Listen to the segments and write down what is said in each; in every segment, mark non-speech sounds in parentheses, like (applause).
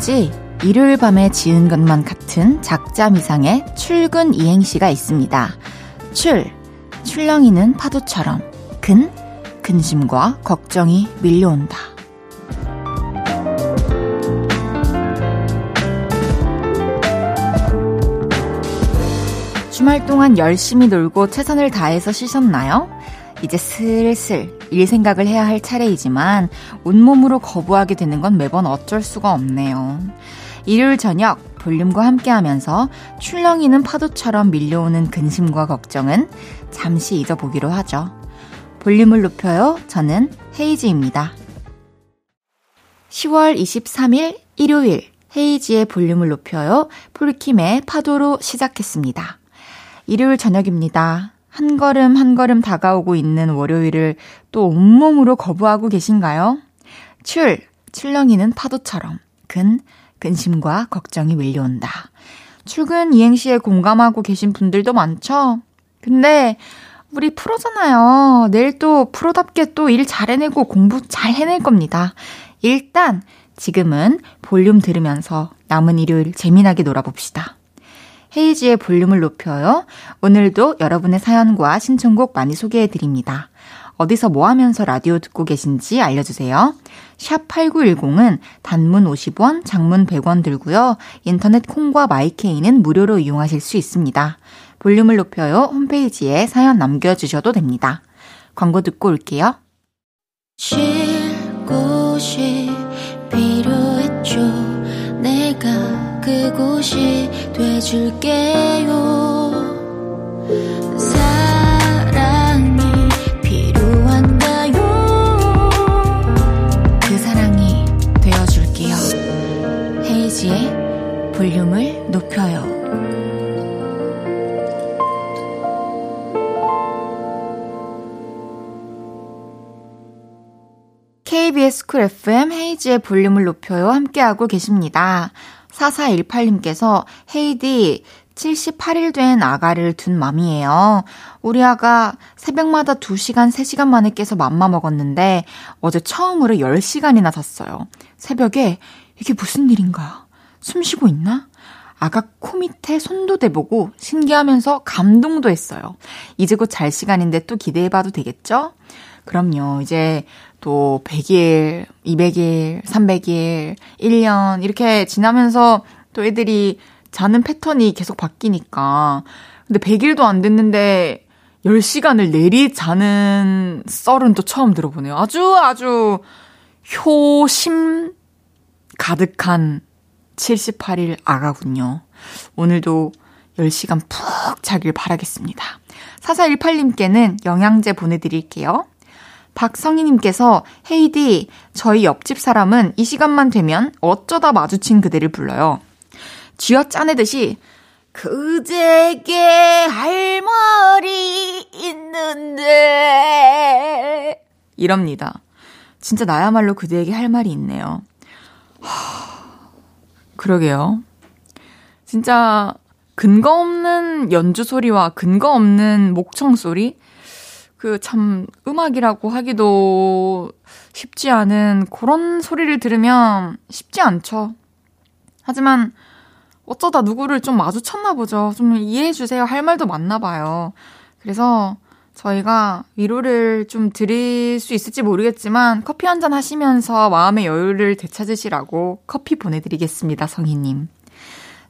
왠지 일요일 밤에 지은 것만 같은 작자 미상의 출근 이행시가 있습니다. 출, 출렁이는 파도처럼. 근, 근심과 걱정이 밀려온다. 주말 동안 열심히 놀고 최선을 다해서 쉬셨나요? 이제 슬슬 일 생각을 해야 할 차례이지만 온몸으로 거부하게 되는 건 매번 어쩔 수가 없네요. 일요일 저녁 볼륨과 함께 하면서 출렁이는 파도처럼 밀려오는 근심과 걱정은 잠시 잊어보기로 하죠. 볼륨을 높여요. 저는 헤이즈입니다. 10월 23일 일요일 헤이지의 볼륨을 높여요. 폴킴의 파도로 시작했습니다. 일요일 저녁입니다. 한 걸음 한 걸음 다가오고 있는 월요일을 또 온몸으로 거부하고 계신가요? 출, 출렁이는 파도처럼. 근, 근심과 걱정이 밀려온다. 출근 이행시에 공감하고 계신 분들도 많죠? 근데, 우리 프로잖아요. 내일 또 프로답게 또 일 잘 해내고 공부 잘 해낼 겁니다. 일단, 지금은 볼륨 들으면서 남은 일요일 재미나게 놀아봅시다. 헤이지의 볼륨을 높여요. 오늘도 여러분의 사연과 신청곡 많이 소개해 드립니다. 어디서 뭐 하면서 라디오 듣고 계신지 알려주세요. 샵 8910은 단문 50원, 장문 100원 들고요. 인터넷 콩과 마이케이는 무료로 이용하실 수 있습니다. 볼륨을 높여요. 홈페이지에 사연 남겨주셔도 됩니다. 광고 듣고 올게요. 쉴 곳이 필요했죠. 내가 그곳이 돼줄게요. 그. 헤이지의 볼륨을 높여요. KBS 쿨 FM 헤이지의 볼륨을 높여요. 함께하고 계십니다. 4418님께서 헤이디 78일 된 아가를 둔 맘이에요. 우리 아가 새벽마다 2시간, 3시간 만에 깨서 맘마 먹었는데 어제 처음으로 10시간이나 잤어요. 새벽에 이게 무슨 일인가? 숨 쉬고 있나? 아가 코 밑에 손도 대보고 신기하면서 감동도 했어요. 이제 곧 잘 시간인데 또 기대해봐도 되겠죠? 그럼요. 이제 또 100일, 200일, 300일, 1년 이렇게 지나면서 또 애들이 자는 패턴이 계속 바뀌니까. 근데 100일도 안 됐는데 10시간을 내리 자는 썰은 또 처음 들어보네요. 아주 아주 효심 가득한 78일 아가군요. 오늘도 10시간 푹 자길 바라겠습니다. 4418님께는 영양제 보내드릴게요. 박성희님께서 헤이디, 저희 옆집 사람은 이 시간만 되면 어쩌다 마주친 그대를 불러요. 쥐어 짜내듯이 그제게 할 말이 있는데 이럽니다. 진짜 나야말로 그대에게 할 말이 있네요. 하, 그러게요. 진짜 근거 없는 연주 소리와 근거 없는 목청 소리 그 참 음악이라고 하기도 쉽지 않은 그런 소리를 들으면 쉽지 않죠. 하지만 어쩌다 누구를 좀 마주쳤나 보죠. 좀 이해해 주세요. 할 말도 많나 봐요. 그래서 저희가 위로를 좀 드릴 수 있을지 모르겠지만 커피 한 잔 하시면서 마음의 여유를 되찾으시라고 커피 보내드리겠습니다, 성희님.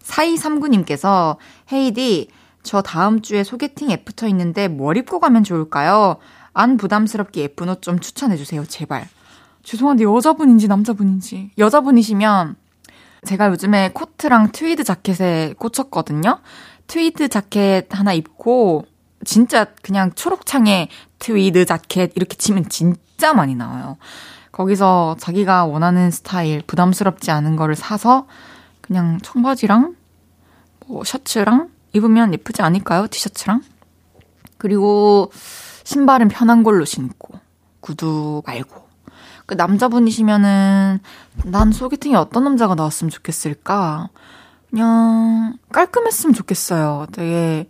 4239님께서 헤이디 저 다음 주에 소개팅 애프터 있는데 뭘 입고 가면 좋을까요? 안 부담스럽게 예쁜 옷 좀 추천해주세요, 제발. 죄송한데 여자분인지 남자분인지. 여자분이시면 제가 요즘에 코트랑 트위드 자켓에 꽂혔거든요? 트위드 자켓 하나 입고 진짜 그냥 초록창에 트위드 자켓 이렇게 치면 진짜 많이 나와요. 거기서 자기가 원하는 스타일 부담스럽지 않은 거를 사서 그냥 청바지랑 뭐 셔츠랑 입으면 예쁘지 않을까요? 티셔츠랑? 그리고 신발은 편한 걸로 신고 구두 말고 그 남자분이시면은 난 소개팅에 어떤 남자가 나왔으면 좋겠을까? 그냥 깔끔했으면 좋겠어요. 되게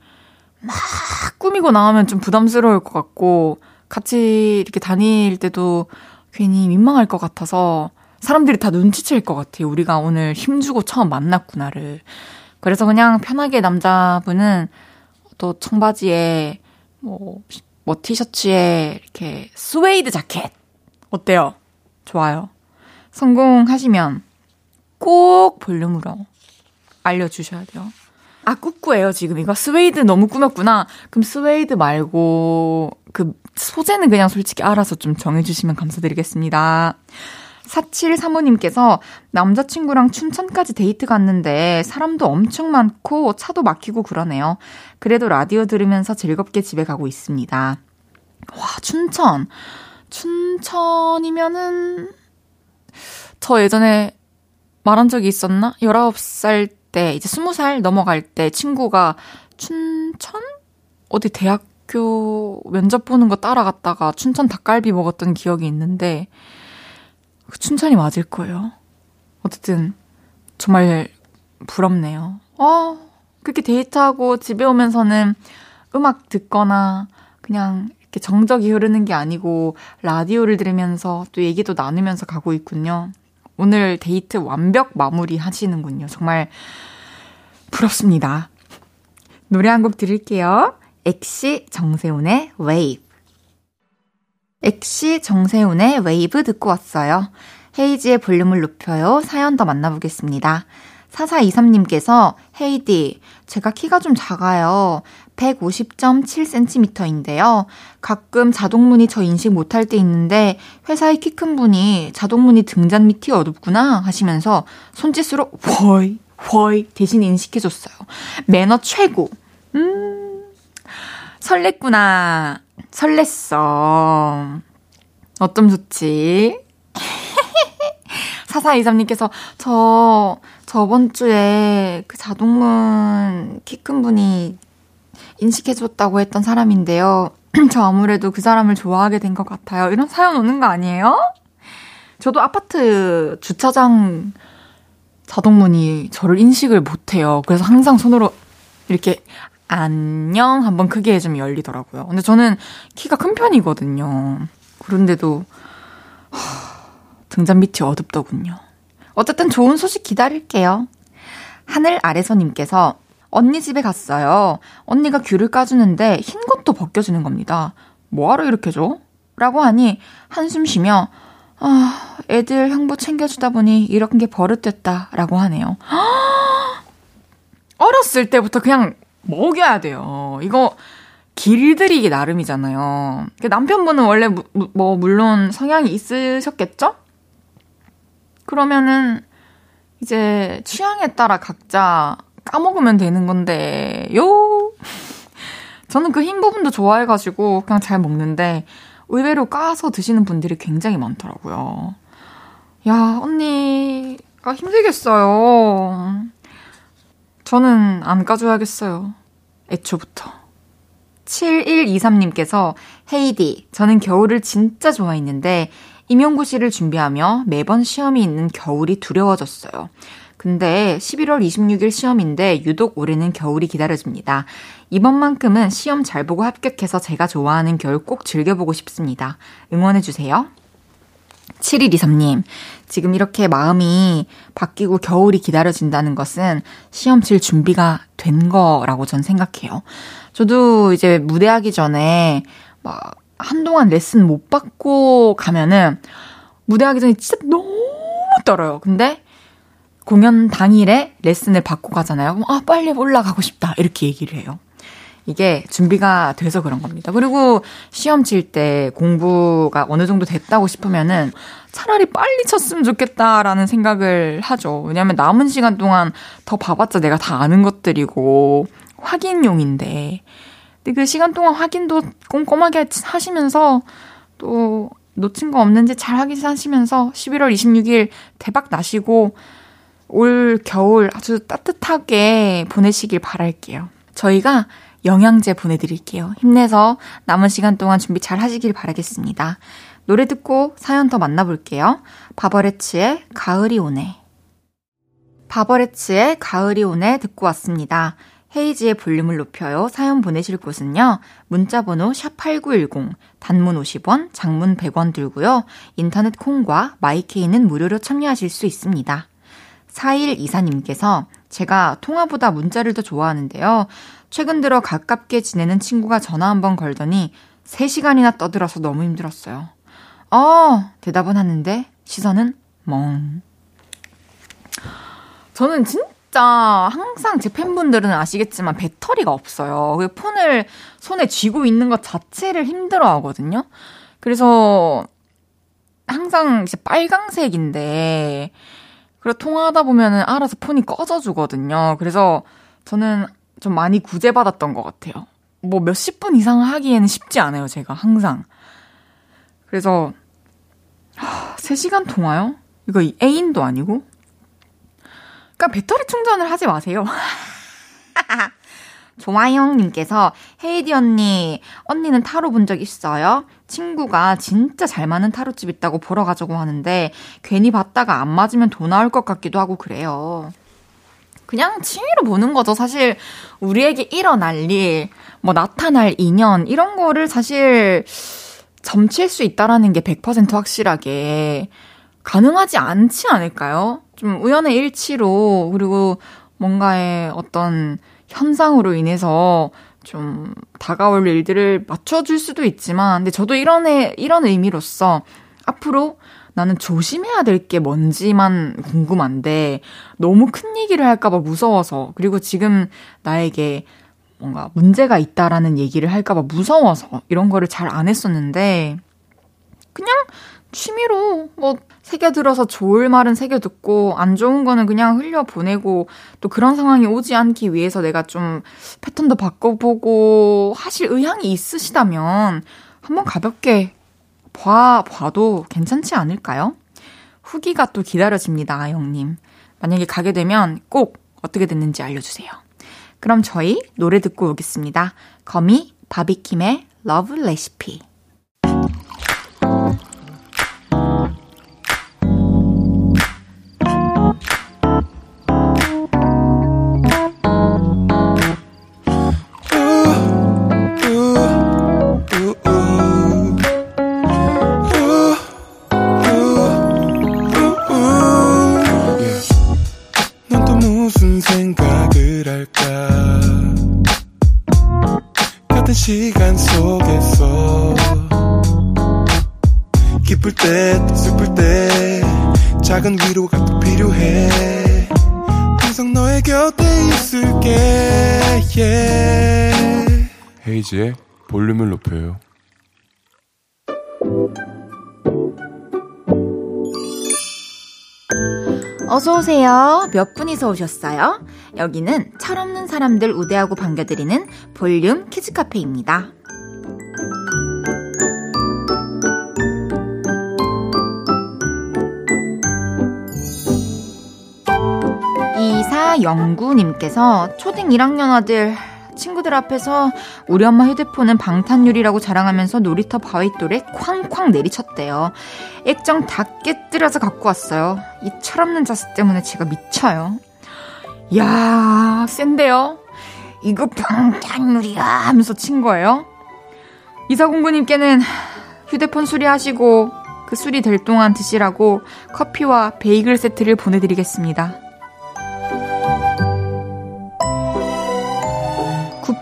막 꾸미고 나오면 좀 부담스러울 것 같고 같이 이렇게 다닐 때도 괜히 민망할 것 같아서 사람들이 다 눈치챌 것 같아요. 우리가 오늘 힘주고 처음 만났구나를. 그래서 그냥 편하게 남자분은 또 청바지에 뭐, 뭐 티셔츠에 이렇게 스웨이드 자켓. 어때요? 좋아요. 성공하시면 꼭 볼륨으로 알려주셔야 돼요. 아, 꾸꾸예요, 지금. 이거 스웨이드 너무 꾸몄구나. 그럼 스웨이드 말고, 그, 소재는 그냥 솔직히 알아서 좀 정해주시면 감사드리겠습니다. 4735님께서 남자친구랑 춘천까지 데이트 갔는데 사람도 엄청 많고 차도 막히고 그러네요. 그래도 라디오 들으면서 즐겁게 집에 가고 있습니다. 와, 춘천. 춘천이면은, 저 예전에 말한 적이 있었나? 19살 때, 이제 20살 넘어갈 때 친구가 춘천? 어디 대학교 면접 보는 거 따라갔다가 춘천 닭갈비 먹었던 기억이 있는데, 그 춘천이 맞을 거예요. 어쨌든, 정말 부럽네요. 어, 그렇게 데이트하고 집에 오면서는 음악 듣거나, 그냥 이렇게 정적이 흐르는 게 아니고, 라디오를 들으면서 또 얘기도 나누면서 가고 있군요. 오늘 데이트 완벽 마무리 하시는군요. 정말 부럽습니다. 노래 한 곡 들을게요. 엑시 정세훈의 웨이브. 엑시 정세훈의 웨이브 듣고 왔어요. 헤이지의 볼륨을 높여요. 사연 더 만나보겠습니다. 4423님께서 헤이디, 제가 키가 좀 작아요. 150.7cm인데요. 가끔 자동문이 저 인식 못할 때 있는데 회사의 키 큰 분이 자동문이 등잔 밑이 어둡구나 하시면서 손짓으로 워이 워이 대신 인식해줬어요. 매너 최고. 음 설렜구나. 설렜어. 어쩜 좋지? (laughs) 4423님께서 저 저번 주에 그 자동문 키 큰 분이 인식해줬다고 했던 사람인데요. (clears throat) 저 아무래도 그 사람을 좋아하게 된 것 같아요. 이런 사연 오는 거 아니에요? 저도 아파트 주차장 자동문이 저를 인식을 못해요. 그래서 항상 손으로 이렇게 안녕 한번 크게 해주면 열리더라고요. 근데 저는 키가 큰 편이거든요. 그런데도 등잔 밑이 어둡더군요. 어쨌든 좋은 소식 기다릴게요. 하늘 아래서님께서 언니 집에 갔어요. 언니가 귤을 까주는데 흰 것도 벗겨주는 겁니다. 뭐하러 이렇게 줘? 라고 하니 한숨 쉬며 아, 애들 형부 챙겨주다 보니 이런 게 버릇됐다 라고 하네요. 어렸을 때부터 그냥 먹여야 돼요. 이거 길들이기 나름이잖아요. 남편분은 원래 무, 뭐 물론 성향이 있으셨겠죠? 그러면은 이제 취향에 따라 각자 까먹으면 되는 건데요. (laughs) 저는 그 흰 부분도 좋아해가지고 그냥 잘 먹는데 의외로 까서 드시는 분들이 굉장히 많더라고요. 야, 언니가 힘들겠어요. 저는 안 까줘야겠어요. 애초부터. 7123님께서 헤이디, 저는 겨울을 진짜 좋아했는데 임용고시를 준비하며 매번 시험이 있는 겨울이 두려워졌어요. 근데 11월 26일 시험인데 유독 올해는 겨울이 기다려집니다. 이번만큼은 시험 잘 보고 합격해서 제가 좋아하는 겨울 꼭 즐겨보고 싶습니다. 응원해주세요. 7123님, 지금 이렇게 마음이 바뀌고 겨울이 기다려진다는 것은 시험 칠 준비가 된 거라고 전 생각해요. 저도 이제 무대하기 전에 막 한동안 레슨 못 받고 가면은 무대하기 전에 진짜 너무 떨어요. 근데 공연 당일에 레슨을 받고 가잖아요. 그럼 아, 빨리 올라가고 싶다. 이렇게 얘기를 해요. 이게 준비가 돼서 그런 겁니다. 그리고 시험 칠 때 공부가 어느 정도 됐다고 싶으면은 차라리 빨리 쳤으면 좋겠다라는 생각을 하죠. 왜냐하면 남은 시간 동안 더 봐봤자 내가 다 아는 것들이고 확인용인데. 근데 그 시간 동안 확인도 꼼꼼하게 하시면서 또 놓친 거 없는지 잘 확인하시면서 11월 26일 대박 나시고 올 겨울 아주 따뜻하게 보내시길 바랄게요. 저희가 영양제 보내드릴게요. 힘내서 남은 시간 동안 준비 잘 하시길 바라겠습니다. 노래 듣고 사연 더 만나볼게요. 바버레츠의 가을이 오네. 바버레츠의 가을이 오네 듣고 왔습니다. 헤이지의 볼륨을 높여요. 사연 보내실 곳은요. 문자번호 샵8910, 단문 50원, 장문 100원 들고요. 인터넷 콩과 마이케이는 무료로 참여하실 수 있습니다. 4124님께서 제가 통화보다 문자를 더 좋아하는데요. 최근 들어 가깝게 지내는 친구가 전화 한 번 걸더니 3시간이나 떠들어서 너무 힘들었어요. 어, 대답은 하는데 시선은 멍. 저는 진짜 항상 제 팬분들은 아시겠지만 배터리가 없어요. 그 폰을 손에 쥐고 있는 것 자체를 힘들어 하거든요. 그래서 항상 이제 빨강색인데, 그리고 통화하다 보면은 알아서 폰이 꺼져주거든요. 그래서 저는 좀 많이 구제받았던 것 같아요. 뭐 몇십 분 이상 하기에는 쉽지 않아요, 제가 항상. 그래서, 하, 3시간 통화요? 이거 애인도 아니고? 그러니까 배터리 충전을 하지 마세요. (laughs) 조아영님께서 헤이디 언니, 언니는 타로 본 적 있어요? 친구가 진짜 잘 맞는 타로집 있다고 보러 가자고 하는데 괜히 봤다가 안 맞으면 돈 나올 것 같기도 하고 그래요. 그냥 취미로 보는 거죠. 사실 우리에게 일어날 일, 뭐 나타날 인연 이런 거를 사실 점칠 수 있다라는 게 100% 확실하게 가능하지 않지 않을까요? 좀 우연의 일치로 그리고 뭔가의 어떤 현상으로 인해서 좀 다가올 일들을 맞춰줄 수도 있지만, 근데 저도 이런 애, 이런 의미로서 앞으로 나는 조심해야 될 게 뭔지만 궁금한데, 너무 큰 얘기를 할까봐 무서워서, 그리고 지금 나에게 뭔가 문제가 있다라는 얘기를 할까봐 무서워서 이런 거를 잘 안 했었는데, 그냥 취미로 뭐 새겨들어서 좋을 말은 새겨듣고 안 좋은 거는 그냥 흘려보내고 또 그런 상황이 오지 않기 위해서 내가 좀 패턴도 바꿔보고 하실 의향이 있으시다면 한번 가볍게 봐, 봐도 괜찮지 않을까요? 후기가 또 기다려집니다, 아영님. 만약에 가게 되면 꼭 어떻게 됐는지 알려주세요. 그럼 저희 노래 듣고 오겠습니다. 거미 바비킴의 Love Recipe. 헤이지의 볼륨을 높여요. 어서오세요. 몇 분이서 오셨어요? 여기는 철없는 사람들 우대하고 반겨드리는 볼륨 키즈카페입니다. 2409님께서 초딩 1학년 아들 친구들 앞에서 우리 엄마 휴대폰은 방탄유리라고 자랑하면서 놀이터 바위돌에 쾅쾅 내리쳤대요. 액정 다 깨뜨려서 갖고 왔어요. 이 철없는 자식 때문에 제가 미쳐요. 야 센데요? 이거 방탄유리야 하면서 친 거예요. 이사공부님께는 휴대폰 수리하시고 그 수리 될 동안 드시라고 커피와 베이글 세트를 보내드리겠습니다.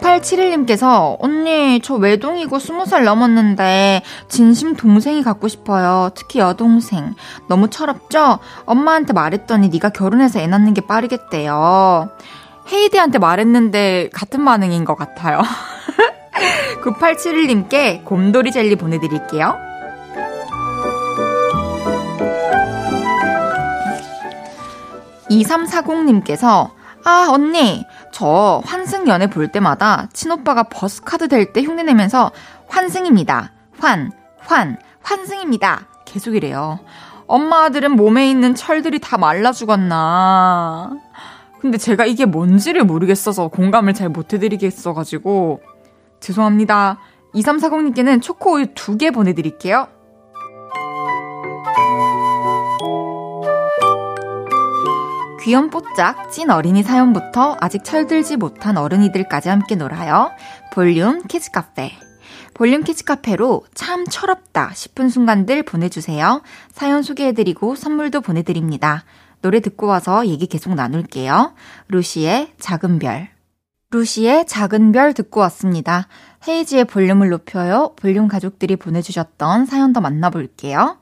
9871님께서 언니 저 외동이고 20살 넘었는데 진심 동생이 갖고 싶어요. 특히 여동생. 너무 철없죠? 엄마한테 말했더니 네가 결혼해서 애 낳는 게 빠르겠대요. 헤이디한테 말했는데 같은 반응인 것 같아요. (laughs) 9871님께 곰돌이 젤리 보내드릴게요. 2340님께서 아, 언니, 저 환승 연애 볼 때마다 친오빠가 버스카드 될 때 흉내내면서 환승입니다. 환, 환, 환승입니다. 계속 이래요. 엄마 아들은 몸에 있는 철들이 다 말라 죽었나. 근데 제가 이게 뭔지를 모르겠어서 공감을 잘 못해드리겠어가지고 죄송합니다. 2340님께는 초코우유 두 개 보내드릴게요. 귀염뽀짝 찐 어린이 사연부터 아직 철들지 못한 어른이들까지 함께 놀아요. 볼륨 키즈 카페. 볼륨 키즈 카페로 참 철없다 싶은 순간들 보내주세요. 사연 소개해드리고 선물도 보내드립니다. 노래 듣고 와서 얘기 계속 나눌게요. 루시의 작은 별. 루시의 작은 별 듣고 왔습니다. 헤이즈의 볼륨을 높여요. 볼륨 가족들이 보내주셨던 사연 더 만나볼게요.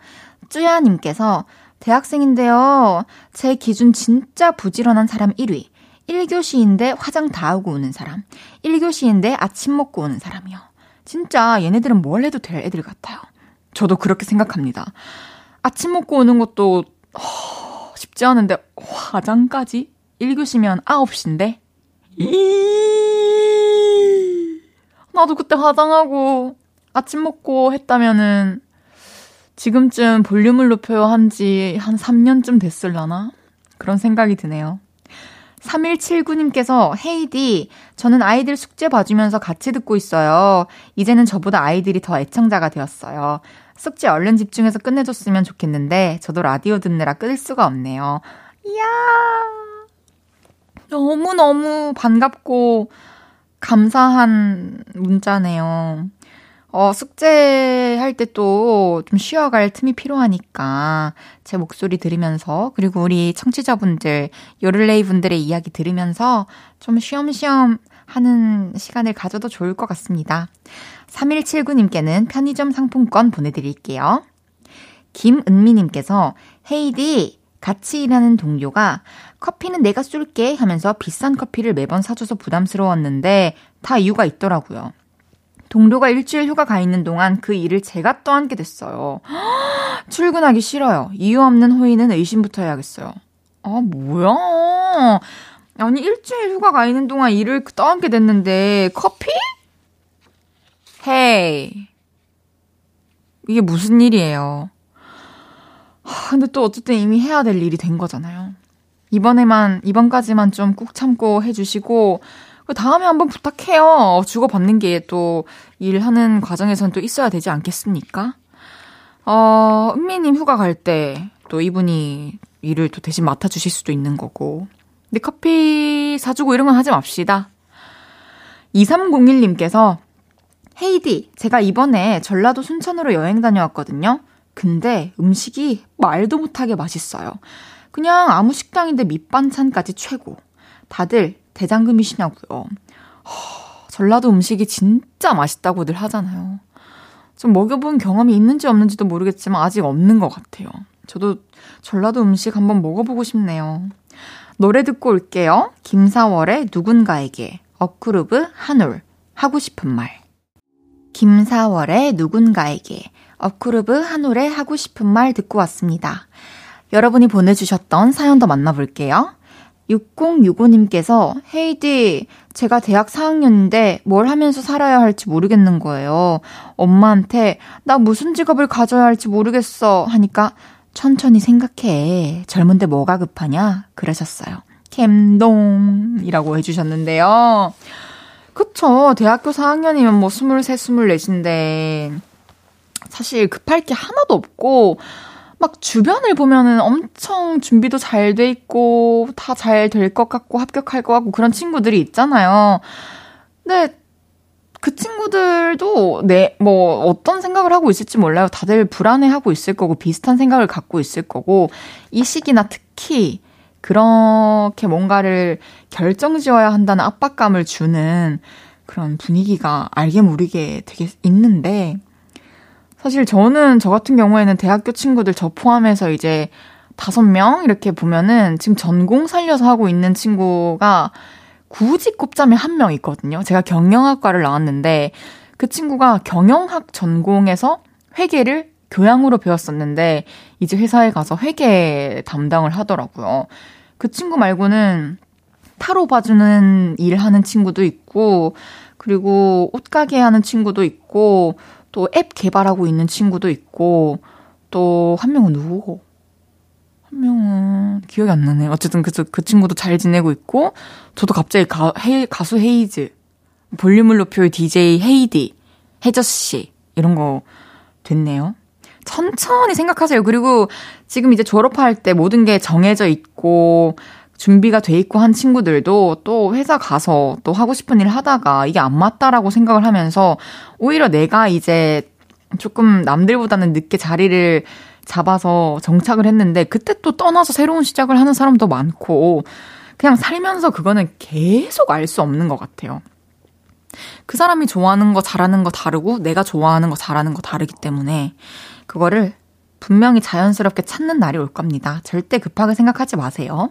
쭈야님께서 대학생인데요. 제 기준 진짜 부지런한 사람 1위. 1교시인데 화장 다 하고 오는 사람. 1교시인데 아침 먹고 오는 사람이요. 진짜 얘네들은 뭘 해도 될 애들 같아요. 저도 그렇게 생각합니다. 아침 먹고 오는 것도 허, 쉽지 않은데 화장까지? 1교시면 9시인데? 나도 그때 화장하고 아침 먹고 했다면은 지금쯤 볼륨을 높여요 한지 한 3년쯤 됐을라나? 그런 생각이 드네요. 3179님께서 헤이디, 저는 아이들 숙제 봐주면서 같이 듣고 있어요. 이제는 저보다 아이들이 더 애청자가 되었어요. 숙제 얼른 집중해서 끝내줬으면 좋겠는데, 저도 라디오 듣느라 끊을 수가 없네요. 이야! 너무너무 반갑고 감사한 문자네요. 어, 숙제할 때 또 좀 쉬어갈 틈이 필요하니까 제 목소리 들으면서 그리고 우리 청취자분들, 요를레이 분들의 이야기 들으면서 좀 쉬엄쉬엄 하는 시간을 가져도 좋을 것 같습니다. 3179님께는 편의점 상품권 보내드릴게요. 김은미님께서 헤이디 같이 일하는 동료가 커피는 내가 쏠게 하면서 비싼 커피를 매번 사줘서 부담스러웠는데 다 이유가 있더라고요. 동료가 일주일 휴가 가 있는 동안 그 일을 제가 떠안게 됐어요. (gasps) 출근하기 싫어요. 이유 없는 호의는 의심부터 해야겠어요. 아, 뭐야. 아니, 일주일 휴가 가 있는 동안 일을 떠안게 됐는데, 커피? 헤이. 이게 무슨 일이에요? 하, 근데 또 어쨌든 이미 해야 될 일이 된 거잖아요. 이번에만, 이번까지만 좀 꾹 참고 해주시고, 그 다음에 한번 부탁해요. 주고받는 게 또 일하는 과정에선 또 있어야 되지 않겠습니까? 어, 은미님 휴가 갈 때 또 이분이 일을 또 대신 맡아주실 수도 있는 거고. 근데 커피 사주고 이런 건 하지 맙시다. 2301님께서 헤이디, 제가 이번에 전라도 순천으로 여행 다녀왔거든요. 근데 음식이 말도 못하게 맛있어요. 그냥 아무 식당인데 밑반찬까지 최고. 다들 대장금이시냐고요. 허, 전라도 음식이 진짜 맛있다고들 하잖아요. 좀 먹여본 경험이 있는지 없는지도 모르겠지만 아직 없는 것 같아요. 저도 전라도 음식 한번 먹어보고 싶네요. 노래 듣고 올게요. 김사월의 누군가에게 업그루브 한올 하고 싶은 말. 김사월의 누군가에게 업그루브 한올의 하고 싶은 말 듣고 왔습니다. 여러분이 보내주셨던 사연 더 만나볼게요. 6065님께서 헤이디, 제가 대학 4학년인데 뭘 하면서 살아야 할지 모르겠는 거예요. 엄마한테 나 무슨 직업을 가져야 할지 모르겠어 하니까 천천히 생각해. 젊은데 뭐가 급하냐? 그러셨어요. 캠동이라고 해주셨는데요. 그쵸. 대학교 4학년이면 뭐 23, 24인데 사실 급할 게 하나도 없고 막 주변을 보면은 엄청 준비도 잘 돼 있고 다 잘 될 것 같고 합격할 것 같고 그런 친구들이 있잖아요. 근데 그 친구들도 내, 뭐, 어떤 생각을 하고 있을지 몰라요. 다들 불안해 하고 있을 거고, 비슷한 생각을 갖고 있을 거고, 이 시기나 특히 그렇게 뭔가를 결정 지어야 한다는 압박감을 주는 그런 분위기가 알게 모르게 되게 있는데, 사실 저는 저 같은 경우에는 대학교 친구들 저 포함해서 이제 다섯 명 이렇게 보면은 지금 전공 살려서 하고 있는 친구가 굳이 꼽자면 한 명 있거든요. 제가 경영학과를 나왔는데 그 친구가 경영학 전공에서 회계를 교양으로 배웠었는데 이제 회사에 가서 회계 담당을 하더라고요. 그 친구 말고는 타로 봐주는 일 하는 친구도 있고 그리고 옷가게 하는 친구도 있고 또 앱 개발하고 있는 친구도 있고 또 한 명은 누구고? 한 명은 기억이 안 나네. 어쨌든 그, 그 친구도 잘 지내고 있고 저도 갑자기 가, 헤, 가수 헤이즈, 볼륨을 높여요 DJ 헤이디, 혜저씨 이런 거 됐네요. 천천히 생각하세요. 그리고 지금 이제 졸업할 때 모든 게 정해져 있고 준비가 돼 있고 한 친구들도 또 회사 가서 또 하고 싶은 일 하다가 이게 안 맞다라고 생각을 하면서 오히려 내가 이제 조금 남들보다는 늦게 자리를 잡아서 정착을 했는데 그때 또 떠나서 새로운 시작을 하는 사람도 많고 그냥 살면서 그거는 계속 알 수 없는 것 같아요. 그 사람이 좋아하는 거 잘하는 거 다르고 내가 좋아하는 거 잘하는 거 다르기 때문에 그거를 분명히 자연스럽게 찾는 날이 올 겁니다. 절대 급하게 생각하지 마세요.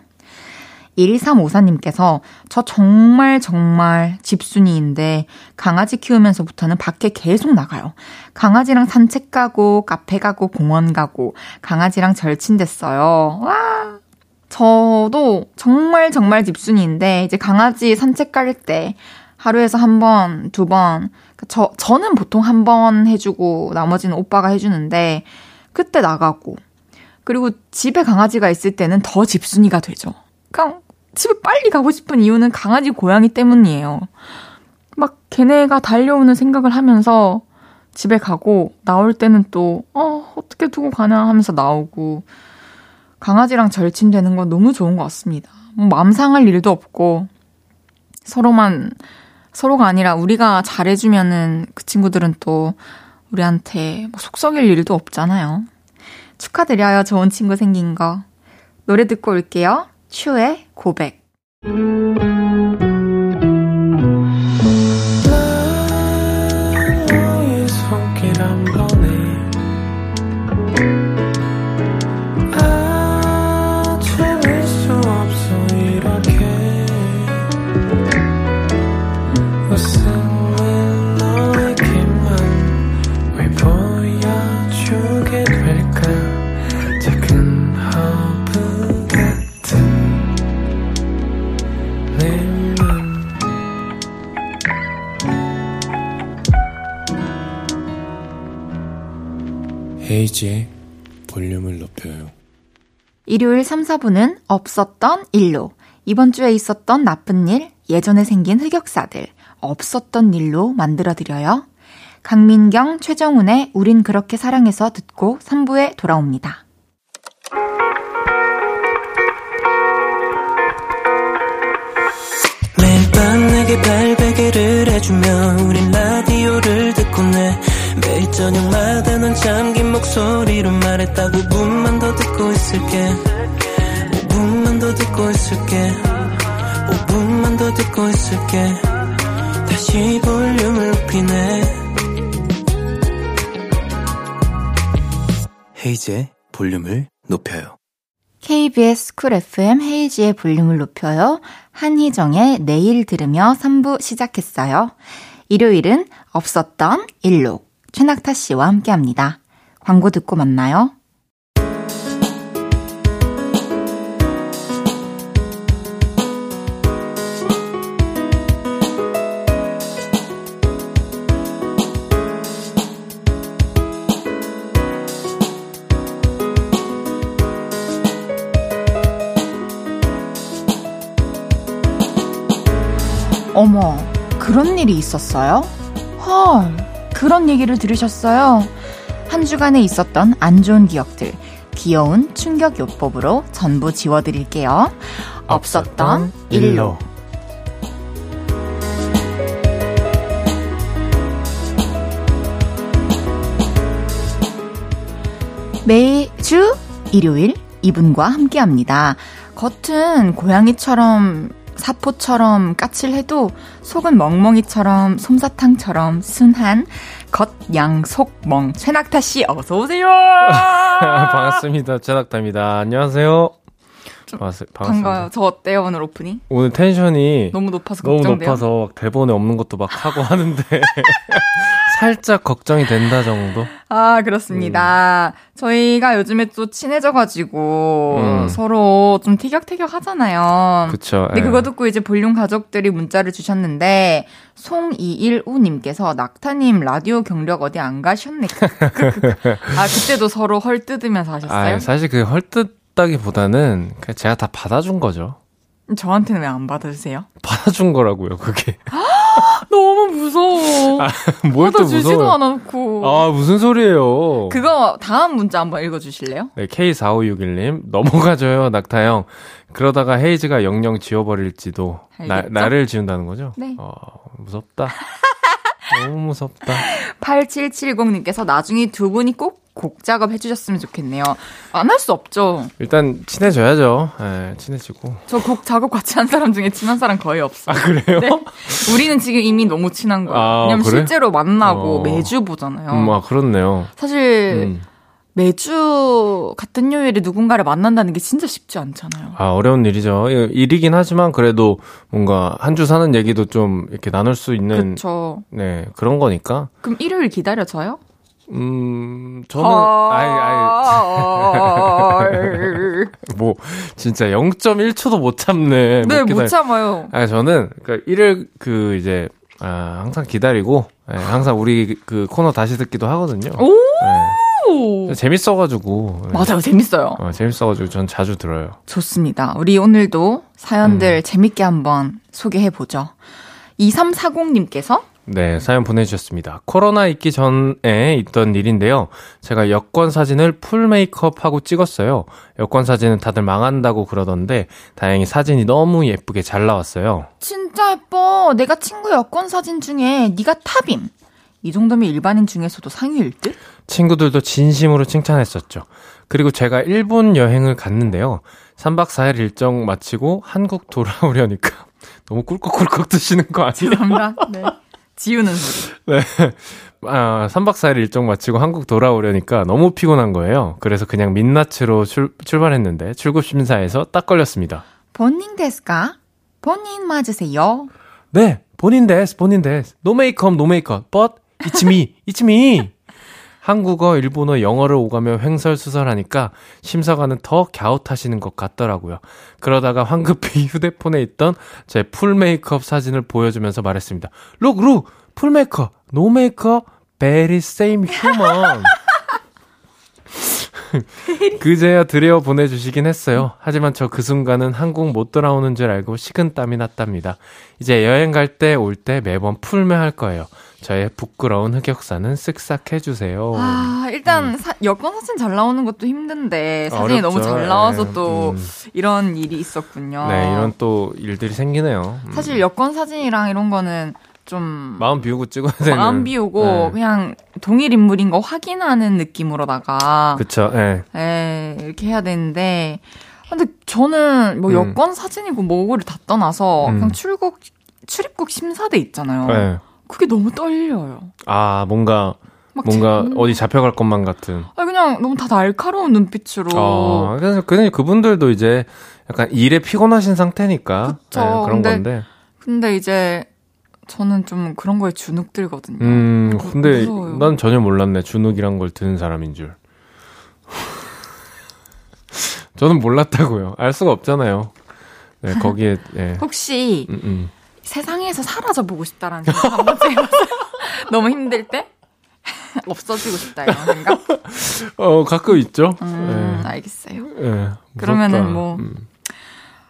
1354님께서 저 정말 정말 집순이인데 강아지 키우면서부터는 밖에 계속 나가요. 강아지랑 산책 가고 카페 가고 공원 가고 강아지랑 절친됐어요. 와! 저도 정말 정말 집순이인데 이제 강아지 산책 갈 때 하루에서 한 번, 두 번, 그러니까 저, 저는 보통 한 번 해주고 나머지는 오빠가 해주는데 그때 나가고 그리고 집에 강아지가 있을 때는 더 집순이가 되죠. 그냥 집에 빨리 가고 싶은 이유는 강아지 고양이 때문이에요. 막 걔네가 달려오는 생각을 하면서 집에 가고 나올 때는 또, 어, 어떻게 두고 가나 하면서 나오고 강아지랑 절친되는 건 너무 좋은 것 같습니다. 뭐 마음 상할 일도 없고 서로만 서로가 아니라 우리가 잘해주면은 그 친구들은 또 우리한테 뭐속 썩일 일도 없잖아요. 축하드려요. 좋은 친구 생긴 거. 노래 듣고 올게요. 슈의 고백. 헤이지의 볼륨을 높여요. 일요일 3, 4분은 없었던 일로, 이번 주에 있었던 나쁜 일, 예전에 생긴 흑역사들, 없었던 일로 만들어드려요. 강민경, 최정훈의 우린 그렇게 사랑해서 듣고 3부에 돌아옵니다. 매일 밤 내게 발베개를 해주며 우린 라디오를 듣고 내 매일 저녁마다 넌 잠긴 목소리로 말했다 5분만 더 듣고 있을게. 5분만 더 듣고 있을게. 5분만 더 듣고 있을게. 다시 볼륨을 높이네. 헤이즈의 볼륨을 높여요. KBS 쿨 FM 헤이즈의 볼륨을 높여요. 한희정의 내일 들으며 3부 시작했어요. 일요일은 없었던 일로 최낙타 씨와 함께 합니다. 광고 듣고 만나요. 어머, 그런 일이 있었어요? 헐. 그런 얘기를 들으셨어요? 한 주간에 있었던 안 좋은 기억들, 귀여운 충격 요법으로 전부 지워드릴게요. 없었던 일로. 매주 일요일 이분과 함께 합니다. 겉은 고양이처럼 사포처럼 까칠해도 속은 멍멍이처럼 솜사탕처럼 순한 겉양속멍 최낙타 씨 어서 오세요. (laughs) 반갑습니다. 최낙타입니다. 안녕하세요. 반갑, 반가워요. 저 어때요 오늘 오프닝? 오늘 텐션이 너무 높아서 너무 걱정돼요. 높아서 대본에 없는 것도 막 하고 하는데 (laughs) 살짝 걱정이 된다 정도? 아, 그렇습니다. 음. 저희가 요즘에 또 친해져가지고 음. 서로 좀 티격태격 하잖아요. 그쵸. 근데 에. 그거 듣고 이제 볼륨 가족들이 문자를 주셨는데, 송215님께서 낙타님 라디오 경력 어디 안 가셨네. (laughs) 아, 그때도 서로 헐뜯으면서 하셨어요? 아, 사실 그 헐뜯다기보다는 그냥 제가 다 받아준 거죠. 저한테는 왜 안 받아주세요? 받아준 거라고요, 그게. (laughs) (laughs) 너무 무서워. 아, 뭘또 주지도 무서워. 않았고. 아, 무슨 소리예요? 그거 다음 문자 한번 읽어주실래요? 네, K4561님, 넘어가줘요, 낙타형. 그러다가 헤이즈가 영영 지워버릴지도, 나, 알겠죠? 나를 지운다는 거죠? 네. 어, 무섭다. (laughs) 너무 무섭다. 8770님께서 나중에 두 분이 꼭 곡 작업 해주셨으면 좋겠네요. 안 할 수 없죠. 일단, 친해져야죠. 예, 친해지고. 저 곡 작업 같이 한 사람 중에 친한 사람 거의 없어요. 아, 그래요? 네. 우리는 지금 이미 너무 친한 거예요. 아, 왜냐면 그래? 실제로 만나고 어. 매주 보잖아요. 음, 아, 그렇네요. 사실 음. 매주 같은 요일에 누군가를 만난다는 게 진짜 쉽지 않잖아요. 아, 어려운 일이죠. 이- 일이긴 하지만 그래도 뭔가 한 주 사는 얘기도 좀 이렇게 나눌 수 있는, 그렇죠. 네, 그런 거니까. 그럼 일요일 기다려져요? 음, 저는, 아이, 아이, (laughs) 뭐, 진짜 0.1초도 못 참네. 네, 기다려- 못 참아요. 아, 저는, 그, 일을, 그, 이제, 아, 항상 기다리고, 예, 항상 우리 그 코너 다시 듣기도 하거든요. 오! 예, 재밌어가지고. 예. 맞아요, 재밌어요. 어, 재밌어가지고 전 자주 들어요. 좋습니다. 우리 오늘도 음. 사연들 재밌게 한번 소개해보죠. 2340님께서 네, 사연 보내주셨습니다. 코로나 있기 전에 있던 일인데요. 제가 여권 사진을 풀 메이크업하고 찍었어요. 여권 사진은 다들 망한다고 그러던데, 다행히 사진이 너무 예쁘게 잘 나왔어요. 진짜 예뻐. 내가 친구 여권 사진 중에 네가 탑임. 이 정도면 일반인 중에서도 상위일 듯? 친구들도 진심으로 칭찬했었죠. 그리고 제가 일본 여행을 갔는데요. 3박 4일 일정 마치고 한국 돌아오려니까 (laughs) 너무 꿀꺽꿀꺽 드시는 거 아니에요? 죄송합니다. (laughs) 네. 지우는 소리. 네. 아, 3박 4일 일정 마치고 한국 돌아오려니까 너무 피곤한 거예요. 그래서 그냥 민낯으로 출, 출발했는데 출국 심사에서 딱 걸렸습니다. 본인 ですか? 본인 맞으세요? 네, 본인 です, 본인 です. No makeup, no makeup. But it's me. 한국어, 일본어, 영어를 오가며 횡설수설하니까 심사관은 더 갸웃하시는 것 같더라고요. 그러다가 황급히 (laughs) 휴대폰에 있던 제 full makeup 사진을 보여주면서 말했습니다. Look, look, full makeup, no makeup, very same human. (laughs) 그제야 들여 보내주시긴 했어요. 하지만 저 그 순간은 한국 못 돌아오는 줄 알고 식은땀이 났답니다. 이제 여행 갈 때 올때 매번 풀매 할 거예요. 저의 부끄러운 흑역사는 쓱싹 해주세요. 아, 일단 사- 여권 사진 잘 나오는 것도 힘든데 사진이 어렵죠. 너무 잘 나와서 예, 또 음. 이런 일이 있었군요. 네, 이런 또 일들이 생기네요. 음. 사실 여권 사진이랑 이런 거는 좀 마음 비우고 찍어야 되는. 마음 비우고 네. 그냥 동일 인물인 거 확인하는 느낌으로다가 그쵸, 예. 예, 이렇게 해야 되는데 근데 저는 뭐 음. 여권 사진이고 뭐고를 다 떠나서 음. 그냥 출국 출입국 심사대 있잖아요. 예. 그게 너무 떨려요. 아, 뭔가, 막 뭔가 제- 어디 잡혀갈 것만 같은. 아 그냥 너무 다 날카로운 눈빛으로 아, 그래서 그냥 그분들도 이제 약간 일에 피곤하신 상태니까. 예, 그런 근데 건데. 근데 이제 저는 좀 그런 거에 주눅 들거든요. 음, 무- 근데 무서워요. 난 전혀 몰랐네. 주눅이란 걸 드는 사람인 줄. (laughs) 저는 몰랐다고요. 알 수가 없잖아요. 네, 거기에, 예. 혹시 음, 음. 세상에서 사라져 보고 싶다라는 생각 한 번쯤 해봤어요? (laughs) 너무 힘들 때? (laughs) 없어지고 싶다 이런 생각? 어, 가끔 있죠. 음, 알겠어요. 예. 예, 그러면은. 뭐- 음,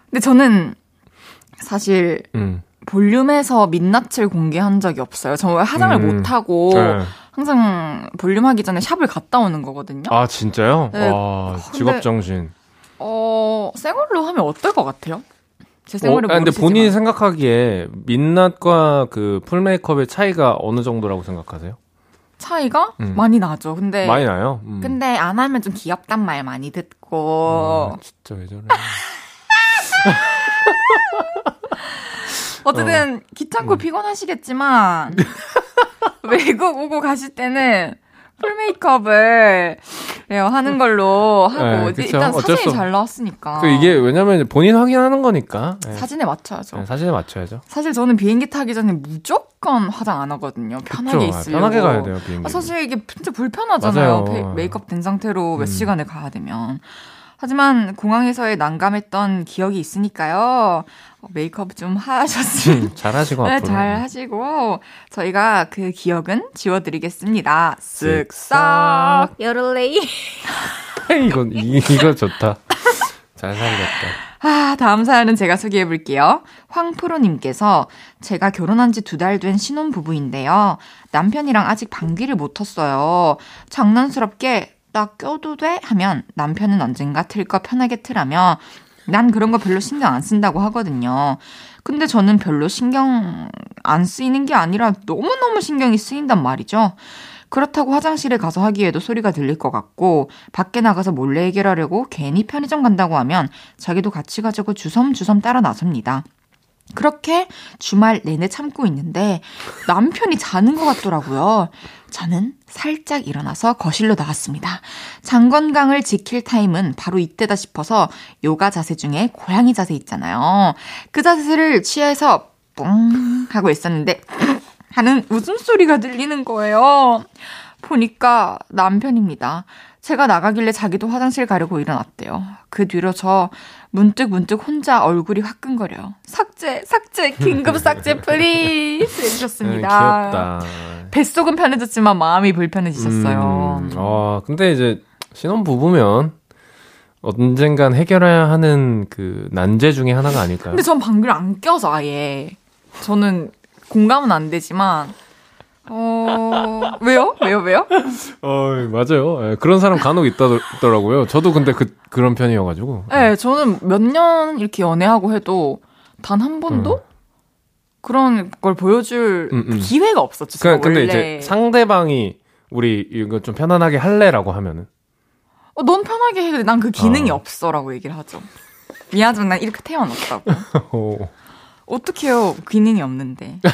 근데 저는 사실 음. 볼륨에서 민낯을 공개한 적이 없어요. 저 화장을 음. 못 하고 예. 항상 볼륨 하기 전에 샵을 갔다 오는 거거든요. 아, 진짜요? 네. 와, 근데- 직업 정신. 어, 생얼로 하면 어떨 것 같아요? 제 어, 생얼을 아, 근데. 본인이 생각하기에 민낯과 그 풀메이크업의 차이가 어느 정도라고 생각하세요? 차이가 음. 많이 나죠. 근데 많이 나요? 음. 근데 안 하면 좀 귀엽단 말 많이 듣고 아, 진짜 왜 저래. (laughs) 어쨌든 귀찮고 음. 피곤하시겠지만 (laughs) 외국 오고 가실 때는 full makeup을 예, 하는 걸로 하고 네. 일단 사진이 수 잘 나왔으니까 그 이게 왜냐면 본인 확인하는 거니까. 예. 사진에 맞춰야죠. 네, 사진에 맞춰야죠. 사실 저는 비행기 타기 전에 무조건 화장 안 하거든요. 편하게? 아, 있으려고. 편하게 가야 돼요, 비행기. 아, 사실 이게 진짜 불편하잖아요. 페- 메이크업 된 상태로 몇 음. 시간을 가야 되면. 하지만 공항에서의 난감했던 기억이 있으니까요. 어, 메이크업 좀 (laughs) 하셨으면 음, 잘하시고 네, 앞으로. 잘 하시고 저희가 그 기억은 지워드리겠습니다. 쓱싹. 여를레이. (laughs) 이건 이, 이거 좋다. 잘 살렸다. 아, 다음 사연은 제가 소개해 볼게요. 황프로님께서 제가 결혼한 지 두 달 된 신혼부부인데요. 남편이랑 아직 방귀를 못 텄어요. 장난스럽게 나 껴도 돼? 하면 남편은 언젠가 틀 거 편하게 틀라며 난 그런 거 별로 신경 안 쓴다고 하거든요. 근데 저는 별로 신경 안 쓰이는 게 아니라 너무너무 신경이 쓰인단 말이죠. 그렇다고 화장실에 가서 하기에도 소리가 들릴 것 같고 밖에 나가서 몰래 해결하려고 괜히 편의점 간다고 하면 자기도 같이 가자고 주섬주섬 따라 나섭니다. 그렇게 주말 내내 참고 있는데 남편이 자는 것 같더라고요. 저는 살짝 일어나서 거실로 나왔습니다. 장 건강을 지킬 타임은 바로 이때다 싶어서 요가 자세 중에 고양이 자세 있잖아요. 그 자세를 취해서 뿡 하고 있었는데 하는 웃음소리가 들리는 거예요. 보니까 남편입니다. 제가 나가길래 자기도 화장실 가려고 일어났대요. 그 뒤로 저 문득 문득 혼자 얼굴이 화끈거려요. 삭제, 삭제, 긴급 삭제 (laughs) please 해주셨습니다. 음, 귀엽다. 뱃속은 편해졌지만 마음이 불편해지셨어요. 음, 어, 근데 이제 신혼 부부면 언젠간 해결해야 하는 그 난제 중에 하나가 아닐까요? 근데 전 방귀를 안 껴서 아예 저는 공감은 안 되지만 어 왜요? 왜요? 왜요? 어, 맞아요. 예, 그런 사람 간혹 있다더라고요. 저도 근데 그 그런 편이어가지고. 네, 저는 몇 년 이렇게 연애하고 해도 단 한 번도 음. 그런 걸 보여줄 음, 음. 기회가 없었죠. 그, 근데 원래. 이제 상대방이 우리 이거 좀 편안하게 할래라고 하면은 어, 넌 편하게 해. 난그 기능이 어. 없어라고 얘기를 하죠. 미안하지만 난 이렇게 태어났다고. (laughs) 어, 어떡해요. 기능이 없는데. (laughs)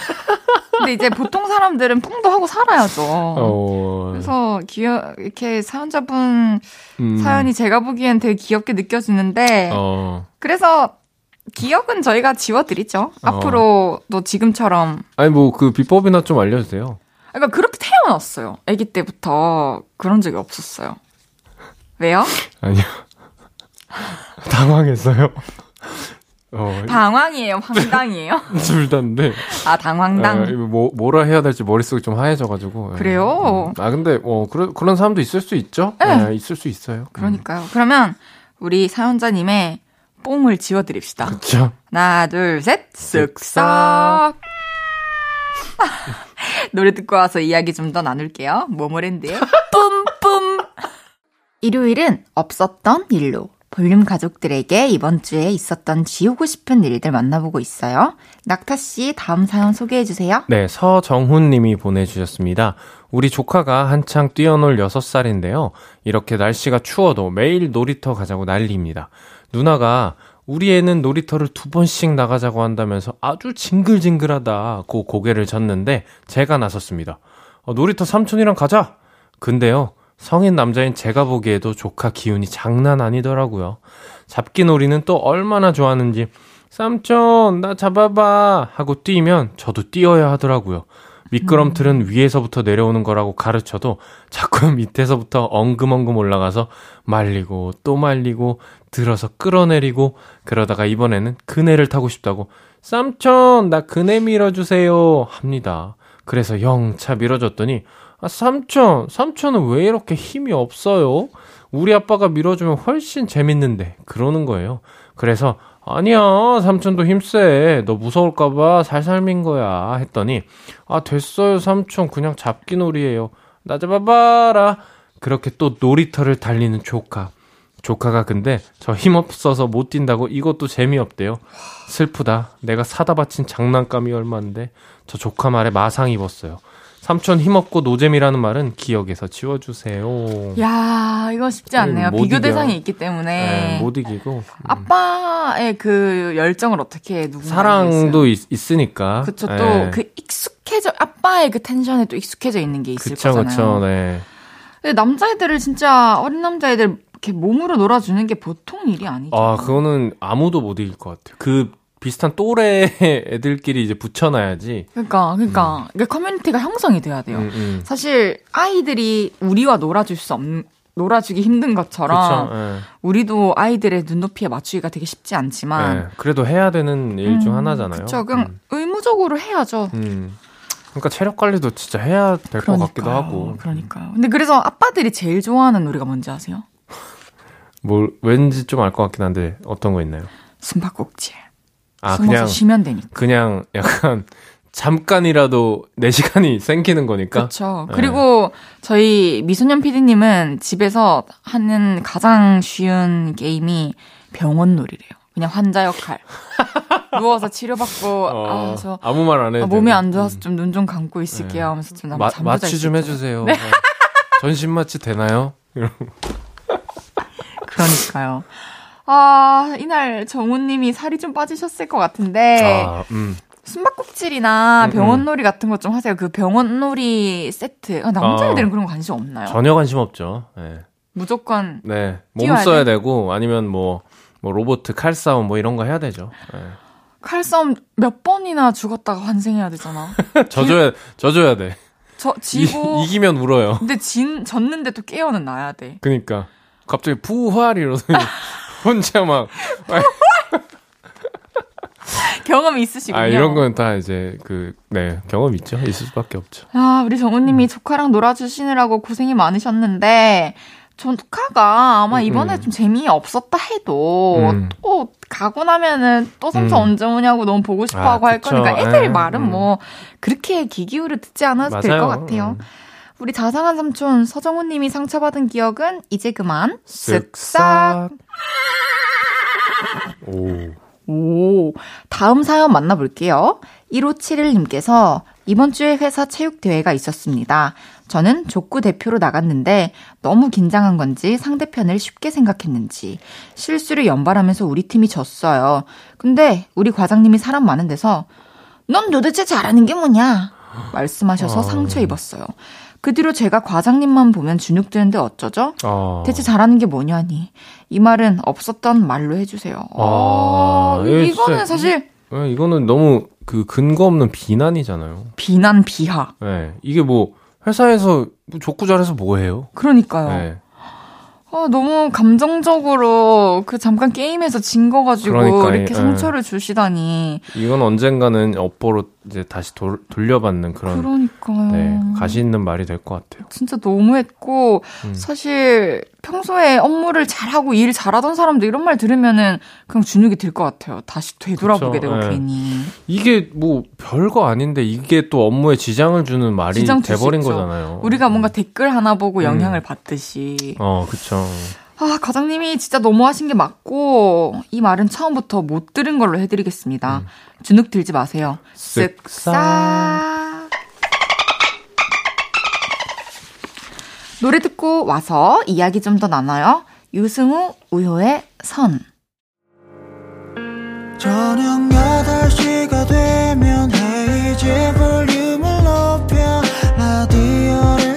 근데 이제 보통 사람들은 뿡도 하고 살아야죠. 어, 그래서 귀여 이렇게 사연자분 음, 사연이 제가 보기엔 되게 귀엽게 느껴지는데 어, 그래서 기억은 저희가 지워드리죠. 앞으로도 지금처럼 아니 뭐 그 비법이나 좀 알려주세요. 그러니까 그렇게 태어났어요. 아기 때부터 그런 적이 없었어요. 왜요? 아니요. 당황했어요. (laughs) 어, 당황이에요, 황당이에요? (laughs) 둘 다인데. 아, 당황당. 아, 이거 뭐, 뭐라 해야 될지 머릿속이 좀 하얘져가지고. 예. 그래요? 음. 아, 근데, 어, 그런, 그런 사람도 있을 수 있죠? 네. 예, 있을 수 있어요. 그러니까요. 그러면 우리 사연자님의 뽕을 지워드립시다. 그쵸? 하나, 둘, 셋, 쓱싹. (laughs) 노래 듣고 와서 이야기 좀 더 나눌게요. 모모랜드의 뿜뿜. 일요일은 없었던 일로 볼륨 가족들에게 이번 주에 있었던 지우고 싶은 일들 만나보고 있어요. 낙타 씨 다음 사연 소개해 주세요. 네, 서정훈 님이 보내주셨습니다. 우리 조카가 한창 뛰어놀 6살인데요. 이렇게 날씨가 추워도 매일 놀이터 가자고 난리입니다. 누나가 우리 애는 놀이터를 두 번씩 나가자고 한다면서 아주 징글징글하다고 고개를 젓는데 제가 나섰습니다. 어, 놀이터 삼촌이랑 가자! 근데요, 성인 남자인 제가 보기에도 조카 기운이 장난 아니더라고요. 잡기 놀이는 또 얼마나 좋아하는지, 삼촌, 나 잡아봐! 하고 뛰면 저도 뛰어야 하더라고요. 미끄럼틀은 위에서부터 내려오는 거라고 가르쳐도 자꾸 (laughs) 밑에서부터 엉금엉금 올라가서 말리고 또 말리고 들어서 끌어내리고 그러다가 이번에는 그네를 타고 싶다고 삼촌 나 그네 밀어주세요 합니다. 그래서 영차 밀어줬더니 아 삼촌 삼촌은 왜 이렇게 힘이 없어요? 우리 아빠가 밀어주면 훨씬 재밌는데 그러는 거예요. 그래서 아니야 삼촌도 힘세. 너 무서울까봐 살살 민 거야 했더니 아 됐어요 삼촌. 그냥 잡기 놀이에요. 나 잡아봐라. 그렇게 또 놀이터를 달리는 조카. 조카가 근데 저 힘없어서 못 뛴다고 이것도 재미없대요. 슬프다. 내가 사다 바친 장난감이 얼만데? 저 조카 말에 마상 입었어요 삼촌 힘없고 노잼이라는 말은 기억에서 지워주세요 야 이거 쉽지 않네요. 못 비교 이겨. 대상이 있기 때문에. 네, 못 이기고 음. 아빠의 그 열정을 어떻게 누군가 사랑도 있, 있으니까 그쵸 예. 또그 익숙해져 아빠의 그 텐션에 또 익숙해져 있는 게 있을 그쵸, 거잖아요. 그쵸, 네. 근데 남자애들을 진짜 어린 남자애들 이렇게 몸으로 놀아주는 게 보통 일이 아니죠. 아, 그거는 아무도 못 이길 것 같아요. 그 비슷한 또래 (laughs) 애들끼리 이제 붙여놔야지. 그러니까 그러니까 이게 커뮤니티가 형성이 돼야 돼요. 음, 음. 사실 아이들이 우리와 놀아줄 수 없는 놀아주기 힘든 것처럼 그쵸, 예. 우리도 아이들의 눈높이에 맞추기가 되게 쉽지 않지만 예. 그래도 해야 되는 일중 음, 하나잖아요. 그쵸, 그냥 음, 의무적으로 해야죠. 음. 그러니까 체력 관리도 진짜 해야 될 것 같기도 하고. 그러니까요. 근데 그래서 아빠들이 제일 좋아하는 노래가 뭔지 아세요? 뭘 왠지 좀 알 것 같긴 한데 어떤 거 있나요? 숨바꼭질. 아, 숨어서 그냥, 쉬면 되니까. 그냥 약간 (laughs) 잠깐이라도 내 시간이 (laughs) 생기는 거니까. 그렇죠. 그리고 저희 미소년 PD님은 집에서 하는 가장 쉬운 게임이 병원 놀이래요. 그냥 환자 역할. (laughs) 누워서 치료받고 어, 아, 저 아무 말 안 해도 아, 몸이. 안 좋아서 음. 좀눈좀 감고 있을게요 하면서 좀 마, 잠 마취 좀 해주세요. 네. 전신 마취 되나요? 그러니까요. 아, 이날 정우님이 살이 좀 빠지셨을 것 같은데, 아, 음. 숨바꼭질이나 음, 병원놀이 같은 것 좀 하세요. 그 병원놀이 세트. 아, 남자애들은 그런 거 관심 없나요? 전혀 관심 없죠. 네. 무조건 네. 몸 써야 되고, 아니면 뭐, 뭐, 로봇 칼싸움 뭐 이런 거 해야 되죠. 네. 칼싸움 몇 번이나 죽었다가 환생해야 되잖아. (laughs) 져줘야, 져줘야 돼. 저, 지고. 이, 이기면 울어요. 근데 진, 졌는데 또 깨어는 나야 돼. 그니까. 갑자기 부활 이러더니, (laughs) 혼자 막, (laughs) 경험이 있으시군요. 아, 이런 건 다 이제 그, 네, 경험 있죠. 있을 수밖에 없죠. 아, 우리 음. 정우님이 조카랑 놀아주시느라고 고생이 많으셨는데, 조카가 아마 음, 이번에 음. 좀 재미없었다 해도, 음. 또 가고 나면은 또 삼촌 음. 언제 오냐고 너무 보고 싶어 아, 하고 할 그쵸. 거니까 애들 에, 말은 음. 뭐, 그렇게 귀 기울여 듣지 않아도 될 것. 같아요. 음. 우리 자상한 삼촌 서정훈 님이 상처받은 기억은 이제 그만 쓱싹. 오. 오, 다음 사연 만나볼게요. 1571님께서 이번 주에 회사 체육대회가 있었습니다. 저는 족구 대표로 나갔는데 너무 긴장한 건지 상대편을 쉽게 생각했는지 실수를 연발하면서 우리 팀이 졌어요. 근데 우리 과장님이 사람 많은 데서 넌 도대체 잘하는 게 뭐냐? 말씀하셔서 어. 상처 입었어요. 그 뒤로 제가 과장님만 보면 주눅 드는데 어쩌죠? 어. 대체 잘하는 게 뭐냐니. 이 말은 없었던 말로 해주세요. 아, 어, 이거 이거는 사실 예, 이거는 너무 그 근거 없는 비난이잖아요. 비난, 비하. 네. 이게 뭐, 회사에서 뭐 족구 잘해서 뭐 해요? 그러니까요. 네. 아, 너무 감정적으로 그 잠깐 게임에서 진 거 가지고 그러니까, 이렇게 예. 상처를 주시다니. 이건 언젠가는 업보로 이제 다시 돌, 돌려받는 그런, 그러니까요. 네, 가시 있는 말이 될 것 같아요. 진짜 너무했고 음. 사실 평소에 업무를 잘하고 일 잘하던 사람도 이런 말 들으면은 그냥 주눅이 들 것 같아요. 다시 되돌아보게 그쵸, 되고 예. 괜히. 이게 뭐 별거 아닌데 이게 또 업무에 지장을 주는 말이 지장 돼버린. 거잖아요. 우리가 뭔가 댓글 하나 보고 음. 영향을 받듯이. 어, 그쵸. 아, 과장님이 진짜 너무하신 게 맞고 이 말은 처음부터 못 들은 걸로 해드리겠습니다. 음. 주눅 들지 마세요. 쓱싹. 노래 듣고 와서 이야기 좀 더 나눠요. 유승우, 우효의 선. 저녁 8시가 되면 헤이즈 볼륨을 높여 라디오를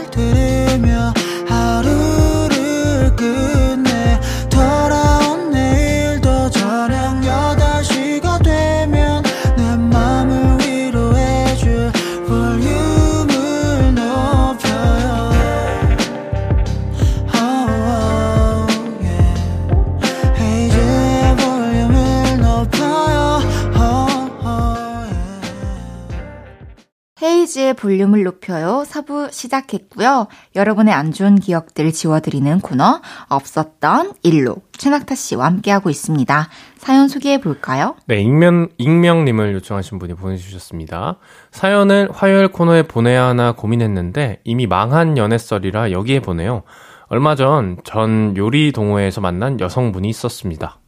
헤이즈의 볼륨을 높여요. 4부 시작했고요. 여러분의 안 좋은 기억들 지워드리는 코너 없었던 일로 최낙타 씨와 함께하고 있습니다. 사연 소개해 볼까요? 네, 익명, 익명님을 요청하신 분이 보내주셨습니다. 사연을 화요일 코너에 보내야 하나 고민했는데 이미 망한 연애썰이라 여기에 보내요. 얼마 전 전 요리 동호회에서 만난 여성분이 있었습니다.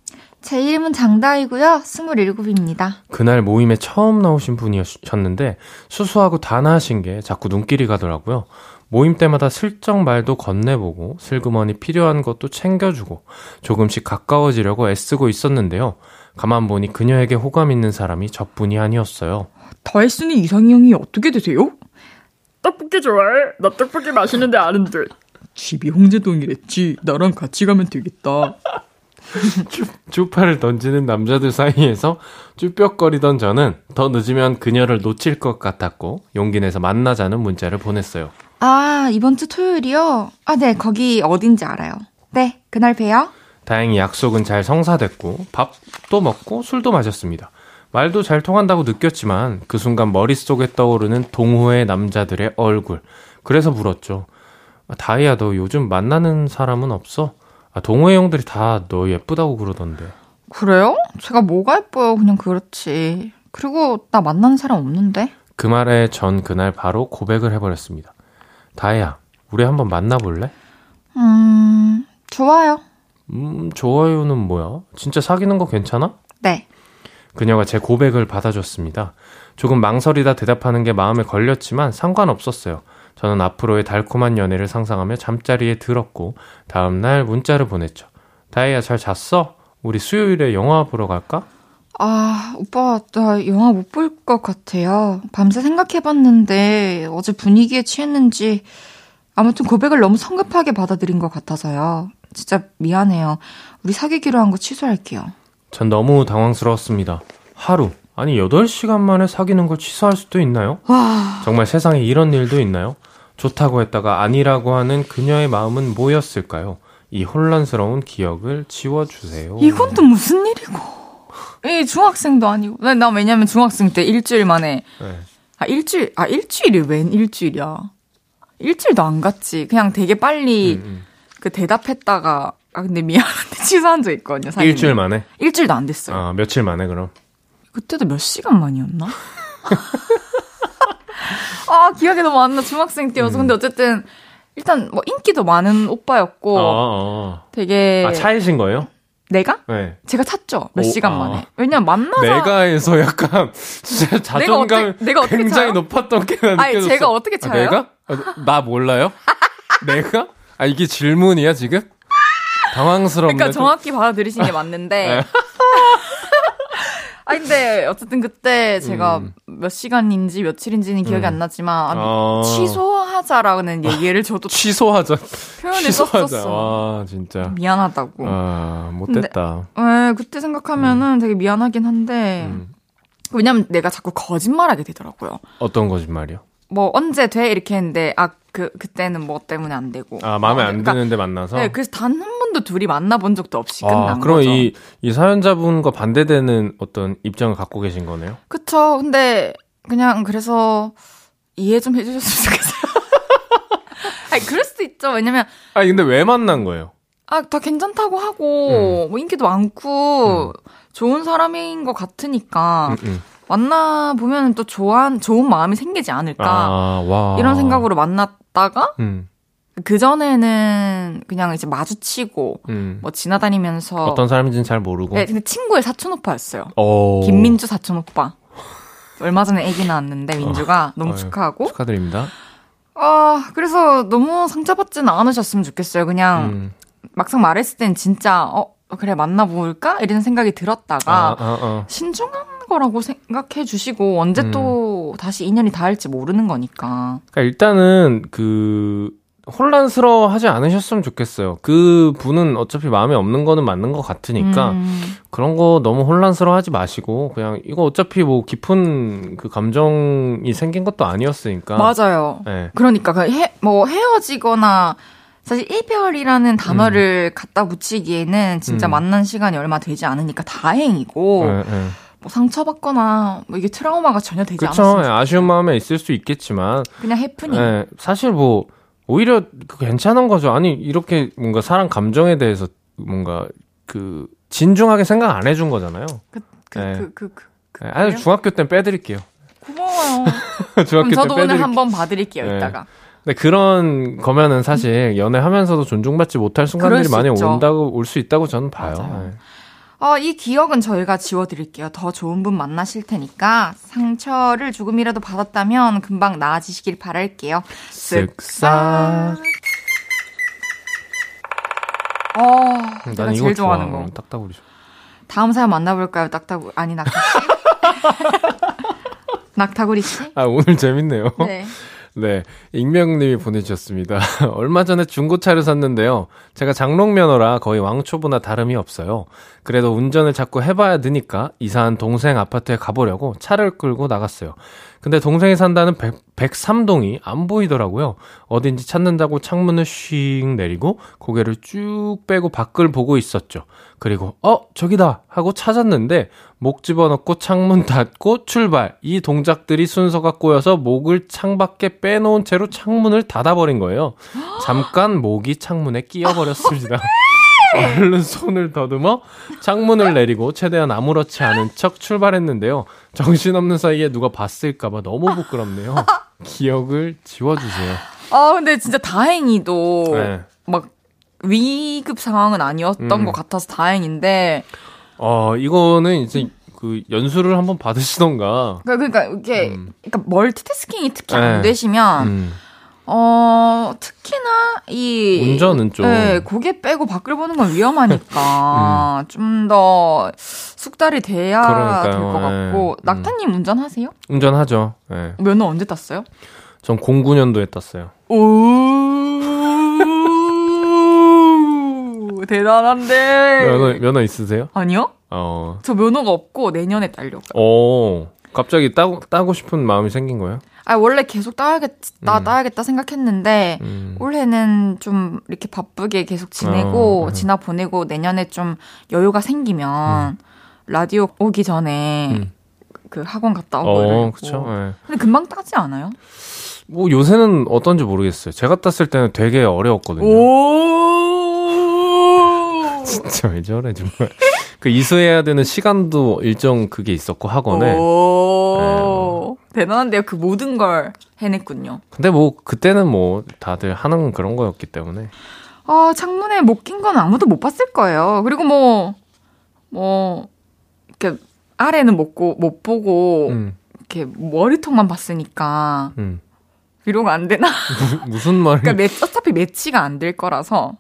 제 이름은 장다이고요. 27입니다. 그날 모임에 처음 나오신 분이셨는데 수수하고 단아하신 게 자꾸 눈길이 가더라고요. 모임 때마다 슬쩍 말도 건네보고 슬그머니 필요한 것도 챙겨주고 조금씩 가까워지려고 애쓰고 있었는데요. 가만 보니 그녀에게 호감 있는 사람이 저뿐이 아니었어요. 다이슨이 이상형이 어떻게 되세요? 떡볶이 좋아해? 나 떡볶이 맛있는데 아는데. 집이 홍제동이랬지. 나랑 같이 가면 되겠다. (laughs) 쭈파를 던지는 남자들 사이에서 쭈뼛거리던 저는 더 늦으면 그녀를 놓칠 것 같았고 용기 내서 만나자는 문자를 보냈어요. 아, 이번 주 토요일이요? 아, 네, 거기 어딘지 알아요. 네, 그날 봬요. 다행히 약속은 잘 성사됐고 밥도 먹고 술도 마셨습니다. 말도 잘 통한다고 느꼈지만 그 순간 머릿속에 떠오르는 동호회 남자들의 얼굴. 그래서 물었죠. 아, 다이야 너 요즘 만나는 사람은 없어? 아, 동호회 형들이 다 너 예쁘다고 그러던데. 그래요? 제가 뭐가 예뻐요? 그냥 그렇지. 그리고 나 만나는 사람 없는데? 그 말에 전 그날 바로 고백을 해버렸습니다. 다혜야, 우리 한번 만나볼래? 음, 좋아요. 음, 좋아요는 뭐야? 진짜 사귀는 거 괜찮아? 네. 그녀가 제 고백을 받아줬습니다. 조금 망설이다 대답하는 게 마음에 걸렸지만 상관없었어요. 저는 앞으로의 달콤한 연애를 상상하며 잠자리에 들었고 다음날 문자를 보냈죠. 다혜야 잘 잤어? 우리 수요일에 영화 보러 갈까? 아, 오빠, 나 영화 못 볼 것 같아요. 밤새 생각해봤는데, 어제 분위기에 취했는지, 아무튼 고백을 너무 성급하게 받아들인 것 같아서요. 진짜 미안해요. 우리 사귀기로 한 거 취소할게요. 전 너무 당황스러웠습니다. 하루, 아니 8시간 만에 사귀는 걸 취소할 수도 있나요? 와, 정말 세상에 이런 일도 있나요? 좋다고 했다가 아니라고 하는 그녀의 마음은 뭐였을까요? 이 혼란스러운 기억을 지워주세요. 이건 또 무슨 일이고. 이 중학생도 아니고. 나, 나 왜냐면 중학생 때 일주일 만에, 네. 아, 일주일, 아, 일주일이 웬 일주일이야. 일주일도 안 갔지. 그냥 되게 빨리 음, 음. 그 대답했다가, 아, 근데 미안한데 (laughs) 취소한 적 있거든요, 사실. 일주일 만에? 일주일도 안 됐어요. 아, 며칠 만에 그럼? 그때도 몇 시간 만이었나? (laughs) 아, 기억이 너무 안 나. 중학생 때여서. 근데 어쨌든, 일단 뭐 인기도 많은 오빠였고, 어, 어. 되게. 아, 차이신 거예요? 내가? 네. 제가 찼죠. 몇 오, 시간 아. 만에. 왜냐면 만나서. 내가에서 약간 진짜 자존감 어떻게- 내가 어떻게 굉장히 차요? 높았던 게 느껴졌어. 아니, 제가 어떻게 차요? 아, 내가? 아, 나 몰라요? (laughs) 내가? 아 이게 질문이야 지금? 당황스럽네. 그러니까 좀. 정확히 받아들이신 게 맞는데. 네. 아 근데 어쨌든 그때 제가 음. 몇 시간인지 며칠인지는 기억이 음. 안 나지만 아, 어. 취소하자라는 얘기를 저도 (laughs) 취소하자. 표현을 취소하자. 썼었어. 와 진짜. 미안하다고. 아 못됐다. 네, 그때 생각하면은 되게 미안하긴 한데 음. 왜냐면 내가 자꾸 거짓말하게 되더라고요. 어떤 거짓말이요? 뭐 언제 돼 이렇게 했는데 아 그 그때는 뭐 때문에 안 되고. 아 마음에 안 그러니까 드는데 만나서. 네, 그래서 단 한 번도 둘이 만나본 적도 없이 끝난 아, 그럼 거죠. 이, 이 사연자분과 반대되는 어떤 입장을 갖고 계신 거네요? 그쵸. 근데 그냥 그래서 이해 좀 해주셨으면 좋겠어요. (laughs) 아니 그럴 수도 있죠. 왜냐면 아니, 근데 왜 만난 거예요? 아 다 괜찮다고 하고 음. 뭐 인기도 많고 좋은 사람인 것 같으니까 음, 음. 만나 보면 또 좋아한 좋은 마음이 생기지 않을까 아, 와. 이런 생각으로 만났다가 음, 그 전에는 그냥 이제 마주치고 음. 뭐 지나다니면서 어떤 사람인지는 잘 모르고. 네, 근데 친구의 사촌 오빠였어요. 오. 김민주 사촌 오빠. 얼마 전에 아기 낳았는데 민주가 너무 아유, 축하하고. 축하드립니다. 아 그래서 너무 상처받지는 않으셨으면 좋겠어요. 그냥 음. 막상 말했을 땐 진짜 어 그래 만나볼까 이런 생각이 들었다가 아, 아, 아. 신중한 거라고 생각해 주시고 언제 음. 또 다시 인연이 닿을지 모르는 거니까. 그러니까 일단은 그 혼란스러워 하지 않으셨으면 좋겠어요. 그 분은 어차피 마음에 없는 거는 맞는 것 같으니까 음, 그런 거 너무 혼란스러워 하지 마시고 그냥 이거 어차피 뭐 깊은 그 감정이 생긴 것도 아니었으니까. 맞아요. 네. 그러니까 그 헤, 뭐 헤어지거나 사실 이별이라는 단어를 갖다 붙이기에는 진짜 음. 만난 시간이 얼마 되지 않으니까 다행이고 네, 네. 뭐 상처받거나 뭐 이게 트라우마가 전혀 되지 그렇죠. 않았으면 좋- 아쉬운 마음에 있을 수 있겠지만 그냥 해프닝. 네, 사실 뭐 오히려 그 괜찮은 거죠. 아니 이렇게 뭔가 사람 감정에 대해서 뭔가 그 진중하게 생각 안 해준 거잖아요. 그, 그, 네. 그, 그, 그, 그, 네, 아니? 중학교 땐 빼드릴게요. 고마워요. (laughs) 중학교 그럼 저도 때 오늘. 한번 봐드릴게요, 네. 이따가. 근데 그런 거면은 사실 연애하면서도 존중받지 못할 순간들이 많이 있죠. 온다고 올 수 있다고 저는 봐요. 어, 이 기억은 저희가 지워드릴게요. 더 좋은 분 만나실 테니까 상처를 조금이라도 받았다면 금방 나아지시길 바랄게요. 쓱싹. 어, 난 내가 이거 제일 좋아. 좋아하는 거. 딱딱우리 좋아. 다음 사연 만나볼까요? 낙타구 아니 낙타 씨. (laughs) 낙타구리 씨. 아 오늘 재밌네요. 네. 네, 익명님이 보내주셨습니다. (laughs) 얼마 전에 중고차를 샀는데요. 제가 장롱면허라 거의 왕초보나 다름이 없어요. 그래도 운전을 자꾸 해봐야 되니까 이사한 동생 아파트에 가보려고 차를 끌고 나갔어요. 근데 동생이 산다는 100, 103동이 안 보이더라고요. 어딘지 찾는다고 창문을 슉 내리고 고개를 쭉 빼고 밖을 보고 있었죠. 그리고 어 저기다 하고 찾았는데 목 집어넣고 창문 닫고 출발 이 동작들이 순서가 꼬여서 목을 창밖에 빼놓은 채로 창문을 닫아버린 거예요. (gasps) 잠깐 목이 창문에 끼어버렸습니다. 얼른 손을 더듬어 창문을 내리고 최대한 아무렇지 않은 척 출발했는데요. 정신없는 사이에 누가 봤을까봐 너무 부끄럽네요. 기억을 지워주세요. 아, 근데 진짜 다행히도 네. 막 위급 상황은 아니었던 음. 것 같아서 다행인데 어, 이거는 이제 그 연수를 한번 받으시던가. 그러니까 이게 음. 그러니까 멀티태스킹이 특히 네. 안 되시면 음, 어 특히나 이 운전은 좀. 네, 고개 빼고 밖을 보는 건 위험하니까 (laughs) 좀더 숙달이 돼야 음. 될것 같고 예. 낙타님 운전하세요? 운전하죠. 예. 면허 언제 땄어요? 전 09년도에 땄어요. 오 (laughs) 대단한데 면허, 면허 있으세요? 아니요? 어. 저 면허가 없고 내년에 따려고. 오. 갑자기 따고, 따고 싶은 마음이 생긴 거예요? 아 원래 계속 따야겠다 음. 따야겠다 생각했는데 음. 올해는 좀 이렇게 바쁘게 계속 지내고 어, 어. 지나 보내고 내년에 좀 여유가 생기면 라디오 오기 전에 음. 그 학원 갔다 오고 어. 그쵸. 예. 근데 금방 따지 않아요? 뭐 요새는 어떤지 모르겠어요. 제가 땄을 때는 되게 어려웠거든요. 오. 진짜 왜 저래 정말. 그 이수해야 되는 시간도 일정 그게 있었고 학원에. 오. 대단한데요. 그 모든 걸 해냈군요. 근데 뭐 그때는 뭐 다들 하는 그런 거였기 때문에. 아, 창문에 못 낀 건 아무도 못 봤을 거예요. 그리고 뭐, 뭐, 이렇게 아래는 못, 고, 못 보고, 음, 이렇게 머리통만 봤으니까, 음. 위로가 안 되나? 무, 무슨 말이? 그러니까 매, 어차피 매치가 안 될 거라서.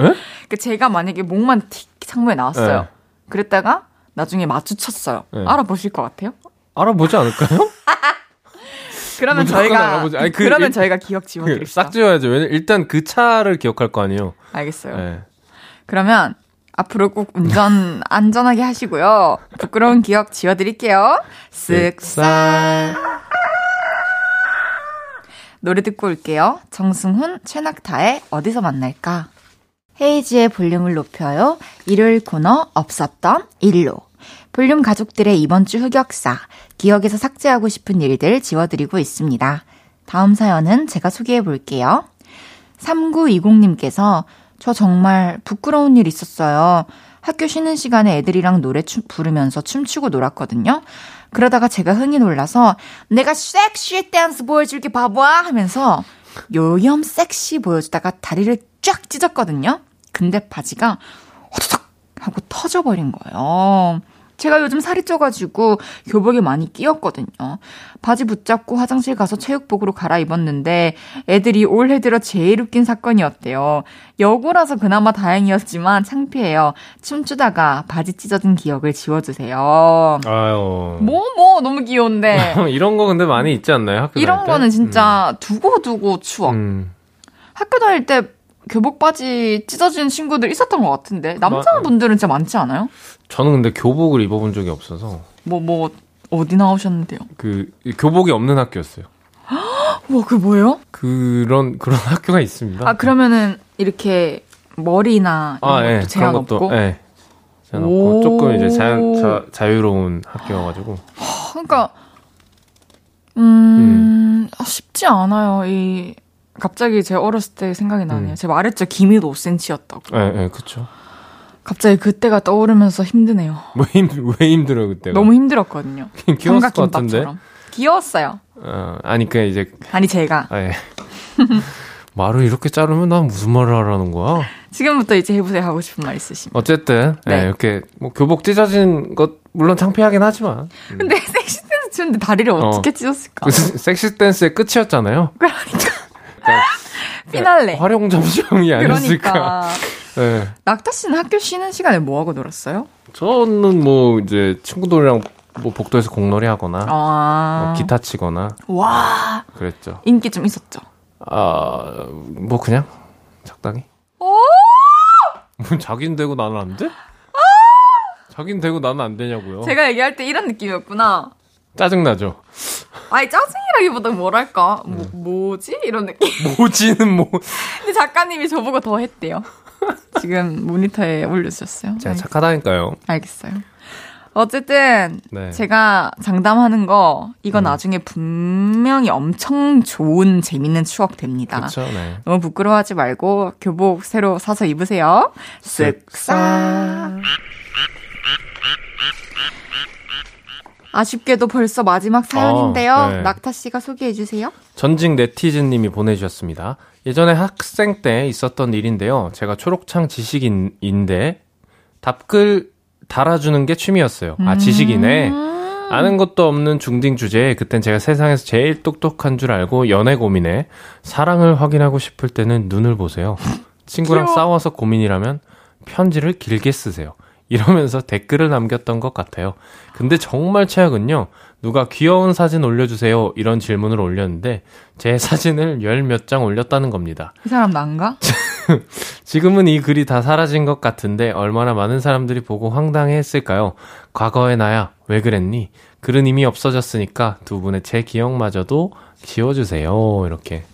에? 그러니까 제가 만약에 목만 틱 창문에 나왔어요. 네. 그랬다가 나중에 마주쳤어요. 네. 알아보실 것 같아요? 알아보지 않을까요? (laughs) 그러면 저희가. 아니, 그 그러면 일- 저희가 기억 지워드립시다. 싹 지워야죠. 왜냐 일단 그 차를 기억할 거 아니에요. 알겠어요. 네. 그러면 앞으로 꼭 운전 (laughs) 안전하게 하시고요. 부끄러운 기억 지워드릴게요. 쓱싹. 노래 듣고 올게요. 정승훈, 최낙타의 어디서 만날까? 헤이지의 볼륨을 높여요. 일요일 코너 없었던 일로. 볼륨 가족들의 이번 주 흑역사, 기억에서 삭제하고 싶은 일들 지워드리고 있습니다. 다음 사연은 제가 소개해 볼게요. 3920님께서 저 정말 부끄러운 일 있었어요. 학교 쉬는 시간에 애들이랑 노래 춤, 부르면서 춤추고 놀았거든요. 그러다가 제가 흥이 놀라서 내가 섹시 댄스 보여줄게 바보야 하면서 요염 섹시 보여주다가 다리를 쫙 찢었거든요. 근데 바지가 호두둑 하고 터져버린 거예요. 제가 요즘 살이 쪄가지고 교복에 많이 끼었거든요. 바지 붙잡고 화장실 가서 체육복으로 갈아입었는데 애들이 올해 들어 제일 웃긴 사건이었대요. 여고라서 그나마 다행이었지만 창피해요. 춤추다가 바지 찢어진 기억을 지워주세요. 아유. 뭐, 뭐, 너무 귀여운데. (laughs) 이런 거 근데 많이 있지 않나요? 학교 이런 다닐 때? 거는 진짜 두고두고 추억. 음. 학교 다닐 때 교복 바지 찢어진 친구들 있었던 것 같은데. 남자분들은 진짜 많지 않아요? 저는 근데 교복을 입어본 적이 없어서 뭐, 뭐, 어디 나오셨는데요? 그 교복이 없는 학교였어요. (gasps) 뭐, 그 뭐예요? 그런 그런 (laughs) 학교가 있습니다. 아, 그러면 이렇게 머리나 이런 아, 것도 예. 제한 그런 것도 없고? 예. 제한 오. 없고 조금 이제 자연 자, 자유로운 학교여가지고 그러니까 음, 아, 쉽지 않아요. 이 갑자기 제 어렸을 때 생각이 나네요. 음. 제가 말했죠. 기미도 5cm였다고. 예, 예, 그쵸. 갑자기 그때가 떠오르면서 힘드네요. (laughs) 뭐 힘, 왜 힘들어요, 그때가? 너무 힘들었거든요. (laughs) 귀여웠을 것 같은데. 귀여웠어요. 어, 아니, 그 이제, 아니 제가 아, 예. (laughs) 말을 이렇게 자르면 난 무슨 말을 하라는 거야? 지금부터 이제 해보세요 하고 싶은 말 있으시면. 어쨌든, 예, 네. 이렇게, 뭐, 교복 찢어진 것, 물론 창피하긴 하지만. 음. 근데 섹시 댄스 추는데 다리를 어 떻게 찢었을까? 그 섹시 댄스의 끝이었잖아요. (laughs) 피날레. 활용 점정이 아니었을까. 그러니까 예. (laughs) 낙타 씨는 학교 쉬는 시간에 뭐 하고 놀았어요? 저는 뭐, 이제, 친구들이랑 뭐, 복도에서 공놀이 하거나, 아, 뭐 기타 치거나, 와 그랬죠. 인기 좀 있었죠. 아, 뭐 그냥 적당히. 오! 뭐 자긴 되고 나는 안 돼? 자긴 되고 나는 안 되냐고요. 제가 얘기할 때 이런 느낌이었구나. 짜증 나죠. 아니 짜증이라기보다 뭐랄까 뭐, 음. 뭐지 이런 느낌. (laughs) 모지는 뭐. 근데 작가님이 저보고 더 했대요. 지금 모니터에 올려주셨어요. 제가 알- 착하다니까요. 알겠어요. 어쨌든 네. 제가 장담하는 거 이거 음. 나중에 분명히 엄청 좋은 재밌는 추억 됩니다. 그렇죠. 네. 너무 부끄러워하지 말고 교복 새로 사서 입으세요. 쓱싹. 아쉽게도 벌써 마지막 사연인데요. 어, 네. 낙타 씨가 소개해 주세요. 전직 네티즌 님이 보내주셨습니다. 예전에 학생 때 있었던 일인데요. 제가 초록창 지식인인데 답글 달아주는 게 취미였어요. 아 지식이네. 아는 것도 없는 중딩 주제에 그땐 제가 세상에서 제일 똑똑한 줄 알고 연애 고민에 사랑을 확인하고 싶을 때는 눈을 보세요. 친구랑 귀여워. 싸워서 고민이라면 편지를 길게 쓰세요. 이러면서 댓글을 남겼던 것 같아요. 근데 정말 최악은요. 누가 귀여운 사진 올려주세요. 이런 질문을 올렸는데 제 사진을 열 몇 장 올렸다는 겁니다. 이 사람 난가? (laughs) 지금은 이 글이 다 사라진 것 같은데 얼마나 많은 사람들이 보고 황당해 했을까요? 과거의 나야, 왜 그랬니? 글은 이미 없어졌으니까 두 분의 제 기억마저도 지워주세요. 이렇게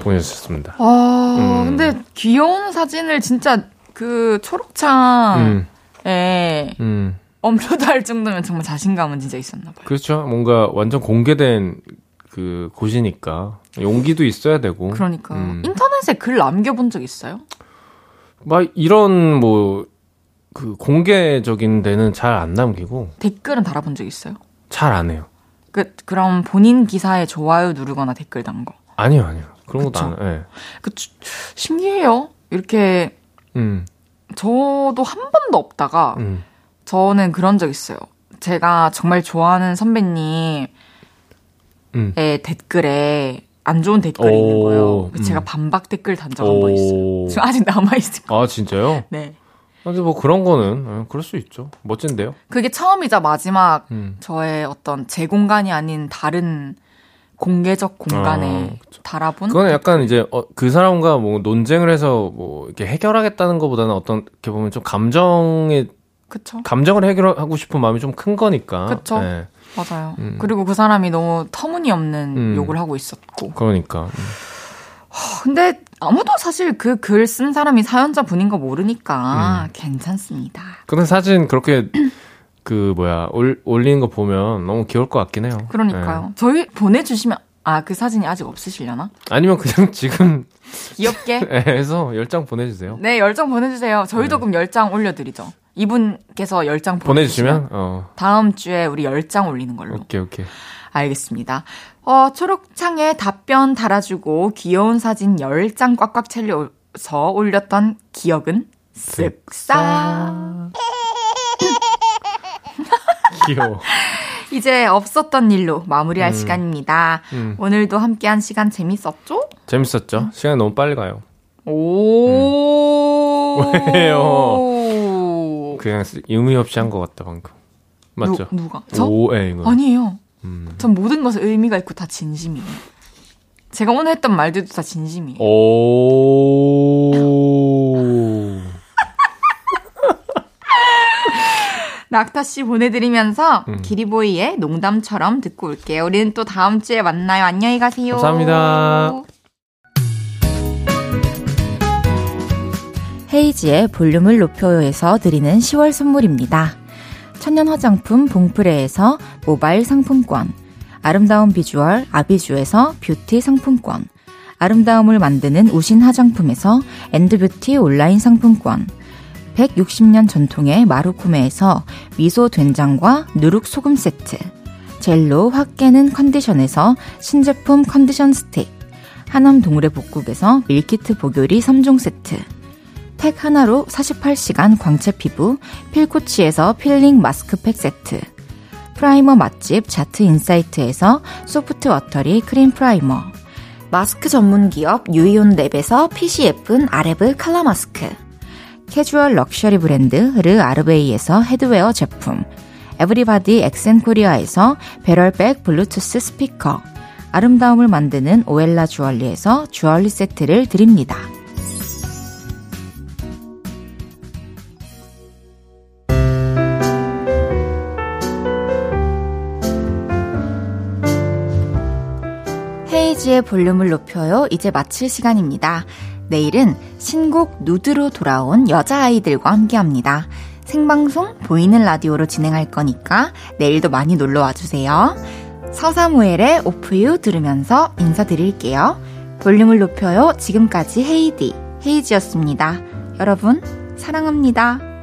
보내주셨습니다. 아, 음. 근데 귀여운 사진을 진짜 그 초록창에 음, 음. 업로드 할 정도면 정말 자신감은 진짜 있었나 봐요. 그렇죠. 뭔가 완전 공개된 그 곳이니까 용기도 있어야 되고. 그러니까 음. 인터넷에 글 남겨본 적 있어요? 막 이런 뭐 그 공개적인 데는 잘 안 남기고 댓글은 달아본 적 있어요? 잘 안 해요. 그 그럼 본인 기사에 좋아요 누르거나 댓글 단 거. 아니요, 아니요. 그런 것도 그쵸. 안 해요. 예. 그 주- 신기해요. 이렇게 음, 저도 한 번도 없다가 음. 저는 그런 적 있어요. 제가 정말 좋아하는 선배님의 음. 댓글에 안 좋은 댓글이 오, 있는 거예요. 음. 제가 반박 댓글 단 적 한 번 있어요. 오. 지금 아직 남아 있을 거. 아, 진짜요? (laughs) 네. 근데 뭐 그런 거는 어, 그럴 수 있죠. 멋진데요. 그게 처음이자 마지막 음. 저의 어떤 제 공간이 아닌 다른 공개적 공간에 아. 달아본 그거는 약간 이제 어, 그 사람과 뭐 논쟁을 해서 뭐 이렇게 해결하겠다는 것보다는 어떤 이렇게 보면 좀 감정의 그쵸 감정을 해결하고 싶은 마음이 좀 큰 거니까. 그쵸. 예. 맞아요. 음. 그리고 그 사람이 너무 터무니없는 음. 욕을 하고 있었고 그러니까. 음. 근데 아무도 사실 그 글 쓴 사람이 사연자 분인 거 음. 모르니까 괜찮습니다. 근데 사진 그렇게 그 뭐야 올, 올리는 거 보면 너무 귀여울 것 같긴 해요. 그러니까요. 저희 보내주시면 아 그 사진이 아직 없으시려나? 예. 아니면 그냥 (laughs) 지금 귀엽게 (laughs) 해서 열 장 보내주세요. 네 열 장 보내주세요. 저희도 네. 그럼 열 장 올려드리죠. 이분께서 열 장 보내주시면 어 다음 주에 우리 열 장 올리는 걸로. 오케이 오케이. 알겠습니다. 어, 초록창에 답변 달아주고 귀여운 사진 10장 꽉꽉 채려서 올렸던 기억은 쓱싹. 귀여워. (laughs) 이제 없었던 일로 마무리할 음. 시간입니다. 음. 오늘도 함께한 시간 재밌었죠? 재밌었죠? 시간이 너무 빨리 가요. 오. 음. (laughs) 왜요? (laughs) 그냥 쓰- 의미 없이 한 것 같다 방금. 맞죠? 누, 누가? 저? 오, 에 이거. 아니에요. 음. 전 모든 것에 의미가 있고 다 진심이에요. 제가 오늘 했던 말들도 다 진심이에요. 오. 낙타 씨 보내드리면서 음. 기리보이의 농담처럼 듣고 올게요. 우리는 또 다음 주에 만나요. 안녕히 가세요. 감사합니다. 헤이지의 볼륨을 높여요에서 드리는 10월 선물입니다. 천연 화장품 봉프레에서 모바일 상품권, 아름다운 비주얼 아비주에서 뷰티 상품권, 아름다움을 만드는 우신 화장품에서 엔드뷰티 온라인 상품권, 160년 전통의 마루코메에서 미소 된장과 누룩 소금 세트, 젤로 확 깨는 컨디션에서 신제품 컨디션 스틱, 하남 동래 복국에서 밀키트 복요리 3종 세트, 팩 하나로 48시간 광채 피부 필코치에서 필링 마스크팩 세트 프라이머 맛집 자트 인사이트에서 soft watery 크림 프라이머 마스크 전문 기업 유이온 랩에서 예쁜 아레브 칼라 마스크 캐주얼 럭셔리 브랜드 르 아르베이에서 headwear 제품 에브리바디 엑센코리아에서 배럴백 블루투스 스피커 아름다움을 만드는 오엘라 주얼리에서 주얼리 세트를 드립니다. 헤이지의 볼륨을 높여요. 이제 마칠 시간입니다. 내일은 신곡 누드로 돌아온 여자아이들과 함께 합니다. 생방송 보이는 라디오로 진행할 거니까 내일도 많이 놀러 와주세요. 서사무엘의 오프유 들으면서 인사드릴게요. 볼륨을 높여요. 지금까지 헤이디, 헤이지였습니다. 여러분, 사랑합니다.